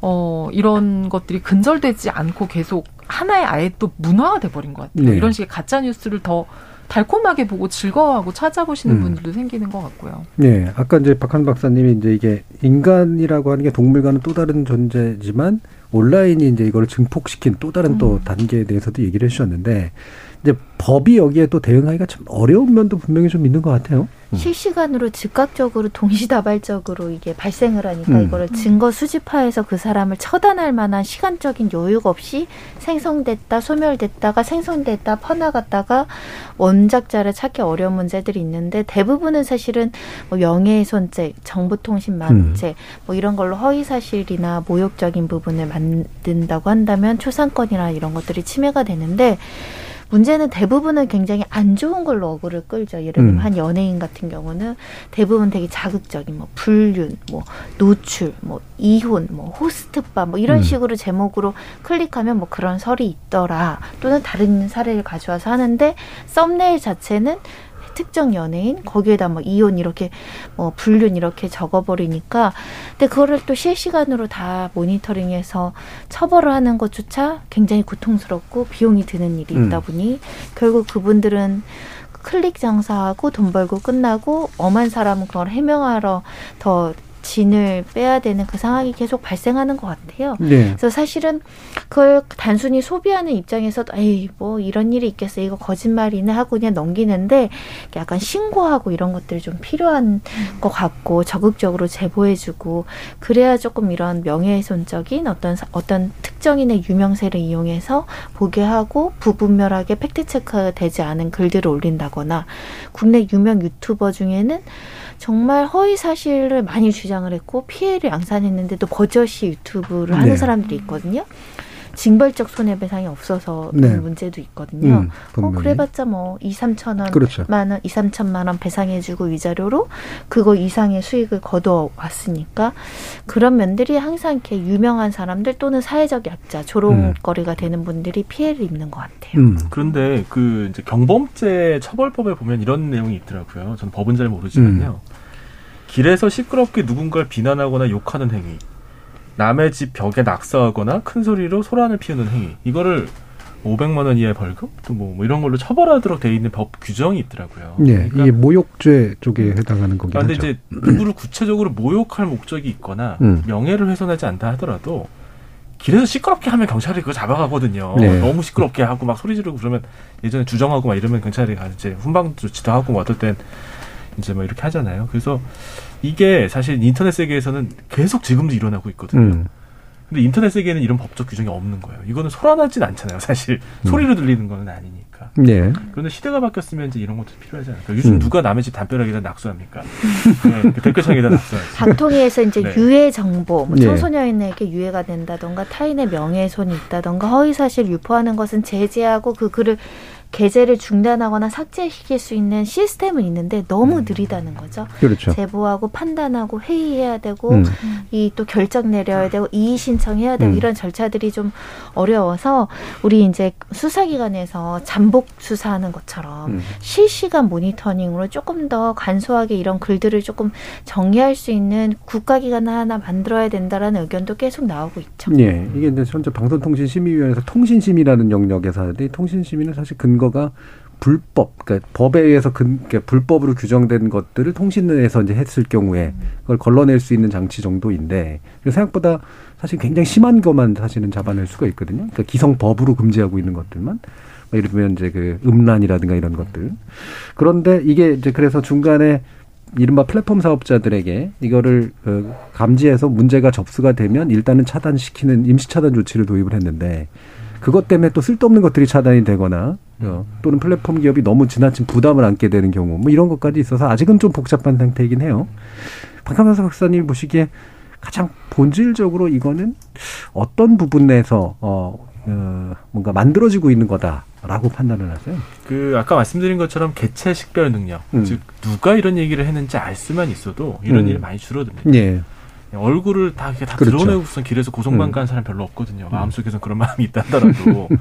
어 이런 것들이 근절되지 않고 계속 하나의 아예 또 문화가 돼버린 것 같아요. 네. 이런 식의 가짜 뉴스를 더 달콤하게 보고 즐거워하고 찾아보시는 음. 분들도 생기는 것 같고요. 네, 아까 이제 박한 박사님이 이제 이게 인간이라고 하는 게 동물과는 또 다른 존재지만 온라인이 이제 이걸 증폭시킨 또 다른 또 단계에 대해서도 얘기를 해주셨는데 이제 법이 여기에 또 대응하기가 참 어려운 면도 분명히 좀 있는 것 같아요. 실시간으로 즉각적으로 동시다발적으로 이게 발생을 하니까 음. 이거를 증거 수집하에서 그 사람을 처단할 만한 시간적인 여유가 없이 생성됐다 소멸됐다가 생성됐다 퍼나갔다가 원작자를 찾기 어려운 문제들이 있는데 대부분은 사실은 뭐 명예훼손죄, 정보통신망죄 뭐 이런 걸로 허위사실이나 모욕적인 부분을 만든다고 한다면 초상권이나 이런 것들이 침해가 되는데 문제는 대부분은 굉장히 안 좋은 걸로 어그를 끌죠. 예를 들면 음. 한 연예인 같은 경우는 대부분 되게 자극적인 뭐 불륜, 뭐 노출, 뭐 이혼, 뭐 호스트바 뭐 이런 음. 식으로 제목으로 클릭하면 뭐 그런 설이 있더라. 또는 다른 사례를 가져와서 하는데 썸네일 자체는 특정 연예인 거기에다 뭐 이혼 이렇게 뭐 불륜 이렇게 적어버리니까 근데 그거를 또 실시간으로 다 모니터링해서 처벌을 하는 것조차 굉장히 고통스럽고 비용이 드는 일이 있다 음. 보니 결국 그분들은 클릭 장사하고 돈 벌고 끝나고 엄한 사람은 그걸 해명하러 더 진을 빼야 되는 그 상황이 계속 발생하는 것 같아요. 네. 그래서 사실은 그걸 단순히 소비하는 입장에서 에이 뭐 이런 일이 있겠어 이거 거짓말이네 하고 그냥 넘기는데 약간 신고하고 이런 것들이 좀 필요한 것 같고 적극적으로 제보해주고 그래야 조금 이런 명예훼손적인 어떤 사- 어떤 특 정인의 유명세를 이용해서 보게 하고 부분별하게 팩트 체크되지 않은 글들을 올린다거나 국내 유명 유튜버 중에는 정말 허위 사실을 많이 주장을 했고 피해를 양산했는데도 버젓이 유튜브를 하는 네. 사람들이 있거든요. 징벌적 손해배상이 없어서 네. 그런 문제도 있거든요. 음, 어. 그래봤자 뭐 2, 3천 원, 그렇죠. 만 원, 2, 3천만 원 배상해주고 위자료로 그거 이상의 수익을 거둬 왔으니까 그런 면들이 항상 이렇게 유명한 사람들 또는 사회적 약자, 조롱거리가 되는 분들이 피해를 입는 것 같아요. 음. 그런데 그 이제 경범죄 처벌법에 보면 이런 내용이 있더라고요. 저는 법은 잘 모르지만요. 음. 길에서 시끄럽게 누군가를 비난하거나 욕하는 행위. 남의 집 벽에 낙서하거나 큰 소리로 소란을 피우는 행위. 이거를 500만 원 이하의 벌금 또뭐 뭐 이런 걸로 처벌하도록 돼 있는 법 규정이 있더라고요. 예, 이게 모욕죄 쪽에 해당하는 거긴 그런데 하죠. 이제 누구를 구체적으로 모욕할 목적이 있거나 음. 명예를 훼손하지 않다 하더라도 길에서 시끄럽게 하면 경찰이 그거 잡아가거든요. 네. 너무 시끄럽게 하고 막 소리 지르고 그러면 예전에 주정하고 막 이러면 경찰이 가서 이제 훈방 조치도 하고 뭐 어떨 땐 이제 뭐 이렇게 하잖아요. 그래서 이게 사실 인터넷 세계에서는 계속 지금도 일어나고 있거든요. 음. 근데 인터넷 세계에는 이런 법적 규정이 없는 거예요. 이거는 소란하진 않잖아요. 사실 소리로 들리는 거는 아니니까. 예. 그런데 시대가 바뀌었으면 이제 이런 것도 필요하지 않을까. 요즘 음. 누가 남의 집 담벼락에다 낙서합니까? 네, 그 댓글창에다 낙서하지. 방통위에서 이제 <laughs> 네. 유해 정보, 뭐 네. 청소년에게 유해가 된다던가 타인의 명예훼손이 있다던가 허위사실 유포하는 것은 제재하고 그 글을 게재를 중단하거나 삭제시킬 수 있는 시스템은 있는데 너무 느리다는 거죠. 그렇죠. 제보하고 판단하고 회의해야 되고 음. 이또 결정 내려야 되고 이의 신청해야 되고 음. 이런 절차들이 좀 어려워서 우리 이제 수사기관에서 잠복 수사하는 것처럼 음. 실시간 모니터링으로 조금 더 간소하게 이런 글들을 조금 정리할 수 있는 국가기관 하나 만들어야 된다라는 의견도 계속 나오고 있죠. 예, 이게 이제 현재 방송통신심의위원회에서 통신심의라는 영역에서 하는데 통신심의는 사실 근거 가 불법, 그러니까 법에 의해서 근, 그러니까 불법으로 규정된 것들을 통신에서 이제 했을 경우에 그걸 걸러낼 수 있는 장치 정도인데 생각보다 사실 굉장히 심한 것만 사실은 잡아낼 수가 있거든요. 그러니까 기성법으로 금지하고 있는 것들만. 뭐 예를 들면 이제 그 음란이라든가 이런 것들. 그런데 이게 이제 그래서 중간에 이른바 플랫폼 사업자들에게 이거를 어, 감지해서 문제가 접수가 되면 일단은 차단시키는 임시 차단 조치를 도입을 했는데 그것 때문에 또 쓸데없는 것들이 차단이 되거나 어, 또는 플랫폼 기업이 너무 지나친 부담을 안게 되는 경우 뭐 이런 것까지 있어서 아직은 좀 복잡한 상태이긴 해요. 박한사 박사님 보시기에 가장 본질적으로 이거는 어떤 부분에서 어, 어 뭔가 만들어지고 있는 거다 라고 판단을 하세요. 그 아까 말씀드린 것처럼 개체 식별 능력, 음. 즉 누가 이런 얘기를 했는지 알 수만 있어도 이런 음. 일이 많이 줄어듭니다. 예. 얼굴을 다 이렇게 다 그렇죠. 드러내고선 길에서 고성방 음. 가는 사람 별로 없거든요. 마음속에서 그런 <laughs> 마음이 있다 하더라도. <laughs>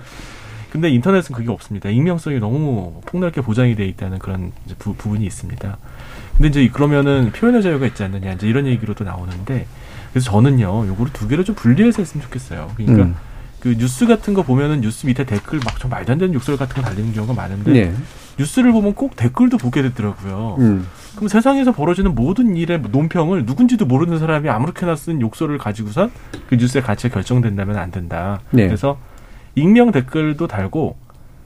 근데 인터넷은 그게 없습니다. 익명성이 너무 폭넓게 보장이 돼 있다는 그런 부, 부분이 있습니다. 근데 이제 그러면은 표현의 자유가 있지 않느냐 이제 이런 얘기로 도 나오는데 그래서 저는요 요거를 두 개를 좀 분리해서 했으면 좋겠어요. 그러니까 음. 그 뉴스 같은 거 보면은 뉴스 밑에 댓글 막 좀 말도 안 되는 욕설 같은 거 달리는 경우가 많은데 네. 뉴스를 보면 꼭 댓글도 보게 되더라고요. 음. 그럼 세상에서 벌어지는 모든 일의 논평을 누군지도 모르는 사람이 아무렇게나 쓴 욕설을 가지고선 그 뉴스의 가치가 결정된다면 안 된다. 네. 그래서 익명 댓글도 달고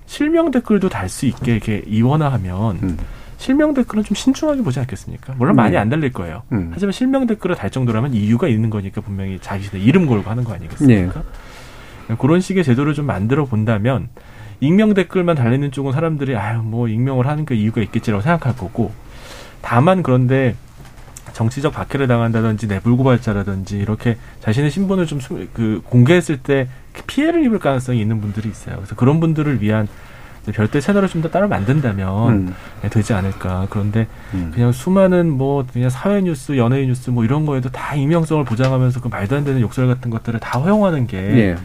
실명 댓글도 달 수 있게 이렇게 이원화하면 음. 실명 댓글은 좀 신중하게 보지 않겠습니까? 물론 많이 음. 안 달릴 거예요. 음. 하지만 실명 댓글을 달 정도라면 이유가 있는 거니까 분명히 자기들 이름 걸고 하는 거 아니겠습니까? 그런 식의 제도를 좀 만들어 본다면 익명 댓글만 달리는 쪽은 사람들이 아유 뭐 익명을 하는 게 이유가 있겠지라고 생각할 거고 다만 그런데 정치적 박해를 당한다든지 내불고발자라든지 이렇게 자신의 신분을 좀 그 공개했을 때 피해를 입을 가능성이 있는 분들이 있어요. 그래서 그런 분들을 위한 별도의 채널을 좀 더 따로 만든다면 음. 네, 되지 않을까. 그런데 음. 그냥 수많은 뭐 그냥 사회 뉴스, 연예인 뉴스 뭐 이런 거에도 다 익명성을 보장하면서 그 말도 안 되는 욕설 같은 것들을 다 허용하는 게 예.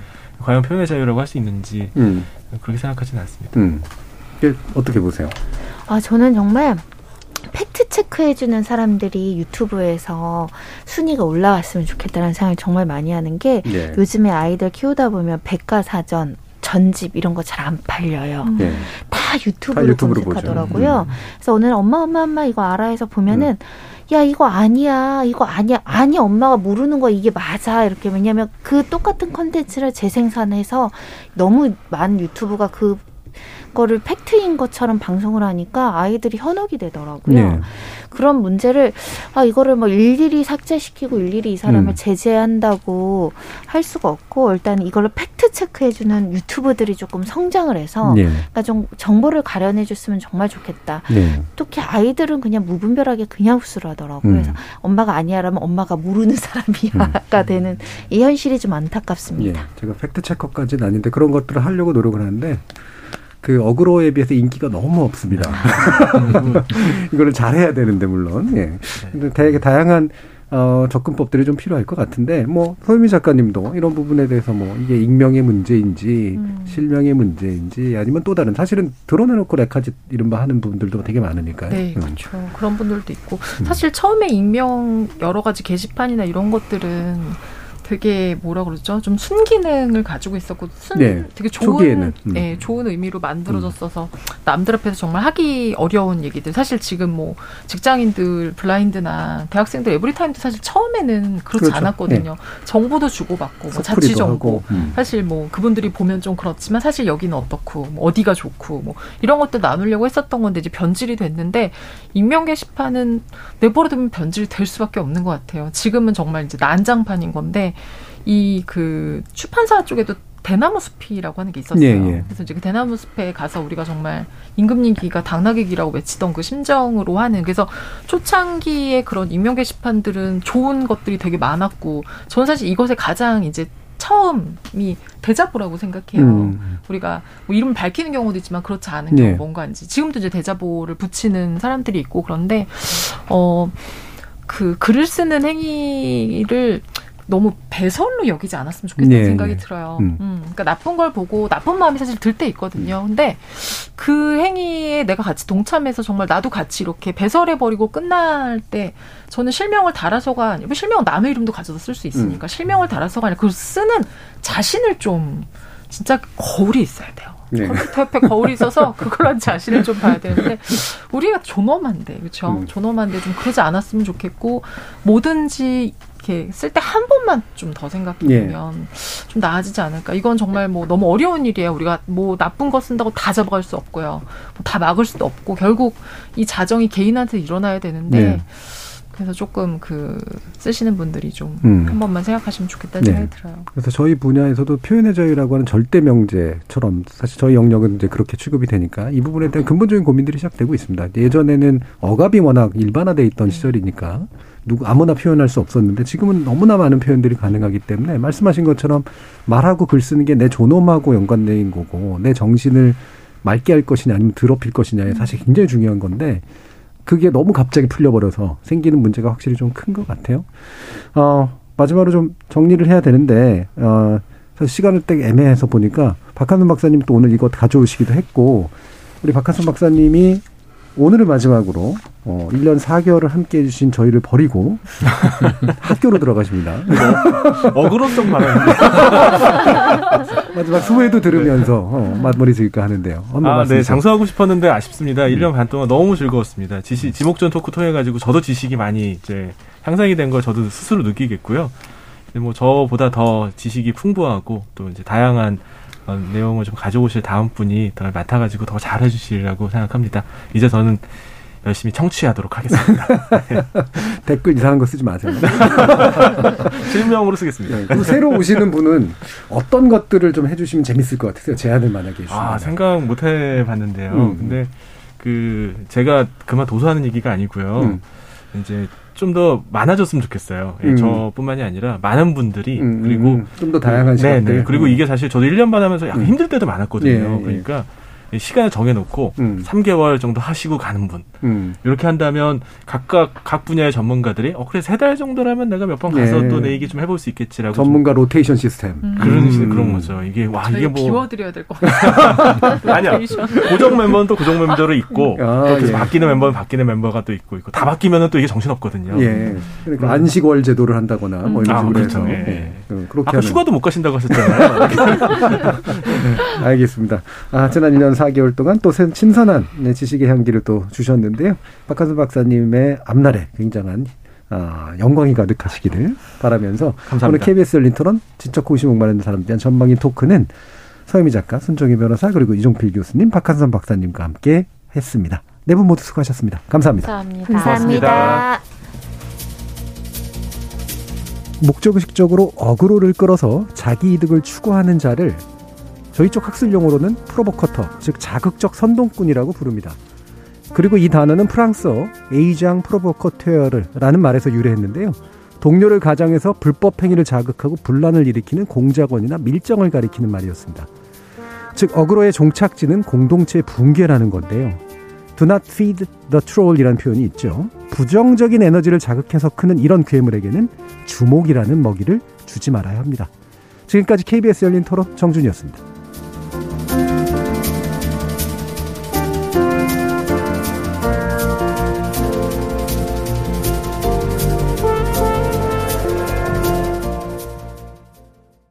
과연 표현의 자유라고 할 수 있는지 음. 그렇게 생각하지는 않습니다. 음. 이게 어떻게 보세요? 아, 저는 정말 체크해주는 사람들이 유튜브에서 순위가 올라왔으면 좋겠다는 생각을 정말 많이 하는 게 예. 요즘에 아이들 키우다 보면 백과사전, 전집 이런 거 잘 안 팔려요. 예. 다 유튜브로, 다 유튜브로 검색하더라고요. 보죠. 그래서 오늘 엄마 엄마 엄마 이거 알아 해서 보면은 야 이거 아니야 이거 아니야 아니 엄마가 모르는 거 이게 맞아 이렇게 왜냐면 그 똑같은 컨텐츠를 재생산해서 너무 많은 유튜브가 그 거를 팩트인 것처럼 방송을 하니까 아이들이 현혹이 되더라고요. 네. 그런 문제를 아 이거를 뭐 일일이 삭제시키고 일일이 이 사람을 음. 제재한다고 할 수가 없고 일단 이걸로 팩트 체크해주는 유튜브들이 조금 성장을 해서 네. 그러니까 좀 정보를 가려내줬으면 정말 좋겠다. 네. 특히 아이들은 그냥 무분별하게 그냥 흡수를 하더라고요. 음. 그래서 엄마가 아니야라면 엄마가 모르는 사람이야가 되는 이 현실이 좀 안타깝습니다. 예, 제가 팩트 체커까지는 아닌데 그런 것들을 하려고 노력을 하는데 그 어그로에 비해서 인기가 너무 없습니다. <laughs> 이거를 잘해야 되는데 물론. 예. 근데 되게 다양한 어, 접근법들이 좀 필요할 것 같은데 뭐 소유미 작가님도 이런 부분에 대해서 뭐 이게 익명의 문제인지 실명의 문제인지 아니면 또 다른 사실은 드러내놓고 레카짓 이른바 하는 분들도 되게 많으니까요. 네, 음. 그렇죠. 그런 분들도 있고 사실 처음에 익명 여러 가지 게시판이나 이런 것들은 되게 뭐라 그러죠? 좀 순기능을 가지고 있었고 순 네, 되게. 좋은 음. 네, 좋은 의미로 만들어졌어서 남들 앞에서 정말 하기 어려운 얘기들 사실 지금 뭐 직장인들 블라인드나 대학생들 에브리타임도 사실 처음에는 그렇지 그렇죠. 않았거든요. 정보도 주고받고 뭐 자치 정보 음. 사실 뭐 그분들이 보면 좀 그렇지만 사실 여기는 어떻고 뭐 어디가 좋고 뭐 이런 것들 나누려고 했었던 건데 이제 변질이 됐는데 익명 게시판은 내버려두면 변질이 될 수밖에 없는 것 같아요. 지금은 정말 이제 난장판인 건데 이 그 출판사 쪽에도 대나무 숲이라고 하는 게 있었어요. 예, 예. 그래서 이제 그 대나무 숲에 가서 우리가 정말 임금님기가 당나귀기라고 외치던 그 심정으로 하는 그래서 초창기에 그런 익명 게시판들은 좋은 것들이 되게 많았고 저는 사실 이것에 가장 이제 처음이 대자보라고 생각해요. 음. 우리가 뭐 이름 밝히는 경우도 있지만 그렇지 않은 네. 경우 뭔가인지 지금도 이제 대자보를 붙이는 사람들이 있고 그런데 어 그 글을 쓰는 행위를 너무 배설로 여기지 않았으면 좋겠다는 네, 생각이 네. 들어요. 음. 음, 그러니까 나쁜 걸 보고 나쁜 마음이 사실 들 때 있거든요. 근데 그 행위에 내가 같이 동참해서 정말 나도 같이 이렇게 배설해 버리고 끝날 때 저는 실명을 달아서가 아니고 실명은 남의 이름도 가져다 쓸 수 있으니까 실명을 달아서가 아니라 그걸 쓰는 자신을 좀 진짜 거울이 있어야 돼요. 네. 컴퓨터 옆에 거울이 있어서 <laughs> 그걸로 한 자신을 좀 봐야 되는데 우리가 존엄한데 그렇죠? 음. 존엄한데 좀 그러지 않았으면 좋겠고 뭐든지 이렇게 쓸 때 한 번만 좀 더 생각해 보면 좀 나아지지 않을까. 이건 정말 뭐 너무 어려운 일이에요. 우리가 뭐 나쁜 거 쓴다고 다 잡아갈 수 없고요. 뭐 다 막을 수도 없고 결국 이 자정이 개인한테 일어나야 되는데 네. 그래서 조금 그 쓰시는 분들이 좀 음. 한 번만 생각하시면 좋겠다는 네. 생각이 들어요. 그래서 저희 분야에서도 표현의 자유라고 하는 절대 명제처럼 사실 저희 영역은 이제 그렇게 취급이 되니까 이 부분에 대한 근본적인 고민들이 시작되고 있습니다. 예전에는 억압이 워낙 일반화돼 있던 시절이니까 누구 아무나 표현할 수 없었는데 지금은 너무나 많은 표현들이 가능하기 때문에 말씀하신 것처럼 말하고 글 쓰는 게 내 존엄하고 연관된 거고 내 정신을 맑게 할 것이냐 아니면 더럽힐 것이냐에 사실 굉장히 중요한 건데 그게 너무 갑자기 풀려버려서 생기는 문제가 확실히 좀 큰 것 같아요. 어, 마지막으로 좀 정리를 해야 되는데, 어, 사실 시간을 딱 애매해서 보니까 박한순 박사님 또 오늘 이거 가져오시기도 했고, 우리 박한순 박사님이 오늘을 마지막으로 어, 1년 4개월을 함께 해주신 저희를 버리고 <laughs> 학교로 들어가십니다. 어그로성 발언. <laughs> 마지막 수회도 들으면서 어, 마무리 지을까 하는데요. 아, 말씀 네. 장수하고 싶었는데 아쉽습니다. 1년 반 동안 너무 즐거웠습니다. 지시, 지목전 토크 통해가지고 저도 지식이 많이 이제 향상이 된 걸 저도 스스로 느끼겠고요. 뭐 저보다 더 지식이 풍부하고 또 이제 다양한 어, 내용을 좀 가져오실 다음 분이 더 맡아가지고 더 잘해주시리라고 생각합니다. 이제 저는 열심히 청취하도록 하겠습니다. <laughs> 댓글 이상한 거 쓰지 마세요. <laughs> 실명으로 쓰겠습니다. 그리고 새로 오시는 분은 어떤 것들을 좀 해주시면 재밌을 것 같으세요? 제안을 만약에 해주시면. 아, 생각 못 해봤는데요. 음. 근데 그 제가 그만 도서하는 얘기가 아니고요. 음. 이제 좀 더 많아졌으면 좋겠어요. 예, 음. 저뿐만이 아니라 많은 분들이 음, 그리고 음. 좀더 다양한 네, 시각들. 네. 그리고 음. 이게 사실 저도 1년 반 하면서 약간 음. 힘들 때도 많았거든요. 예, 예. 그러니까 이 시간을 정해놓고 음. 3개월 정도 하시고 가는 분 음. 이렇게 한다면 각각 각 분야의 전문가들이 어 그래 세달 정도라면 내가 몇 번 가서 예. 또내 얘기 좀 해볼 수 있겠지라고 좀 전문가 로테이션 시스템. 그런 음. 그런 거죠. 이게 와 이게 뭐 비워드려야 될 것 <laughs> 같아요. 아니야. 고정 멤버는 또 고정 멤버로 있고 아, 또 계속 예. 바뀌는 멤버는 바뀌는 멤버가 또 있고 있고 다 바뀌면은 또 이게 정신 없거든요. 예. 그러니까 안식월 제도를 한다거나 뭐 이런 아, 식으로 그렇죠. 해서 예. 예. 그- 그렇게 아까 하는. 휴가도 못 가신다고 하셨잖아요. <laughs> 네, 알겠습니다. 아, 지난 1년 4개월 동안 또 새- 신선한 네, 지식의 향기를 또 주셨는데요. 박한수 박사님의 앞날에 굉장한 아, 영광이 가득하시기를 바라면서 감사합니다. 오늘 KBS 열린 토론 지적 호기심 목마른 사람에 대한 전방위 토크는 서유미 작가, 손정희 변호사 그리고 이종필 교수님, 박한선 박사님과 함께 했습니다. 네 분 모두 수고하셨습니다. 감사합니다. 감사합니다. 감사합니다. 목적의식적으로 어그로를 끌어서 자기 이득을 추구하는 자를 저희 쪽 학술 용어로는 프로보커터, 즉 자극적 선동꾼이라고 부릅니다. 그리고 이 단어는 프랑스어 에이장 프로보커테어르라는 말에서 유래했는데요. 동료를 가장해서 불법 행위를 자극하고 분란을 일으키는 공작원이나 밀정을 가리키는 말이었습니다. 즉 어그로의 종착지는 공동체 붕괴라는 건데요. Do not feed the troll이라는 표현이 있죠. 부정적인 에너지를 자극해서 크는 이런 괴물에게는 주목이라는 먹이를 주지 말아야 합니다. 지금까지 KBS 열린 토론 정준이었습니다. thank you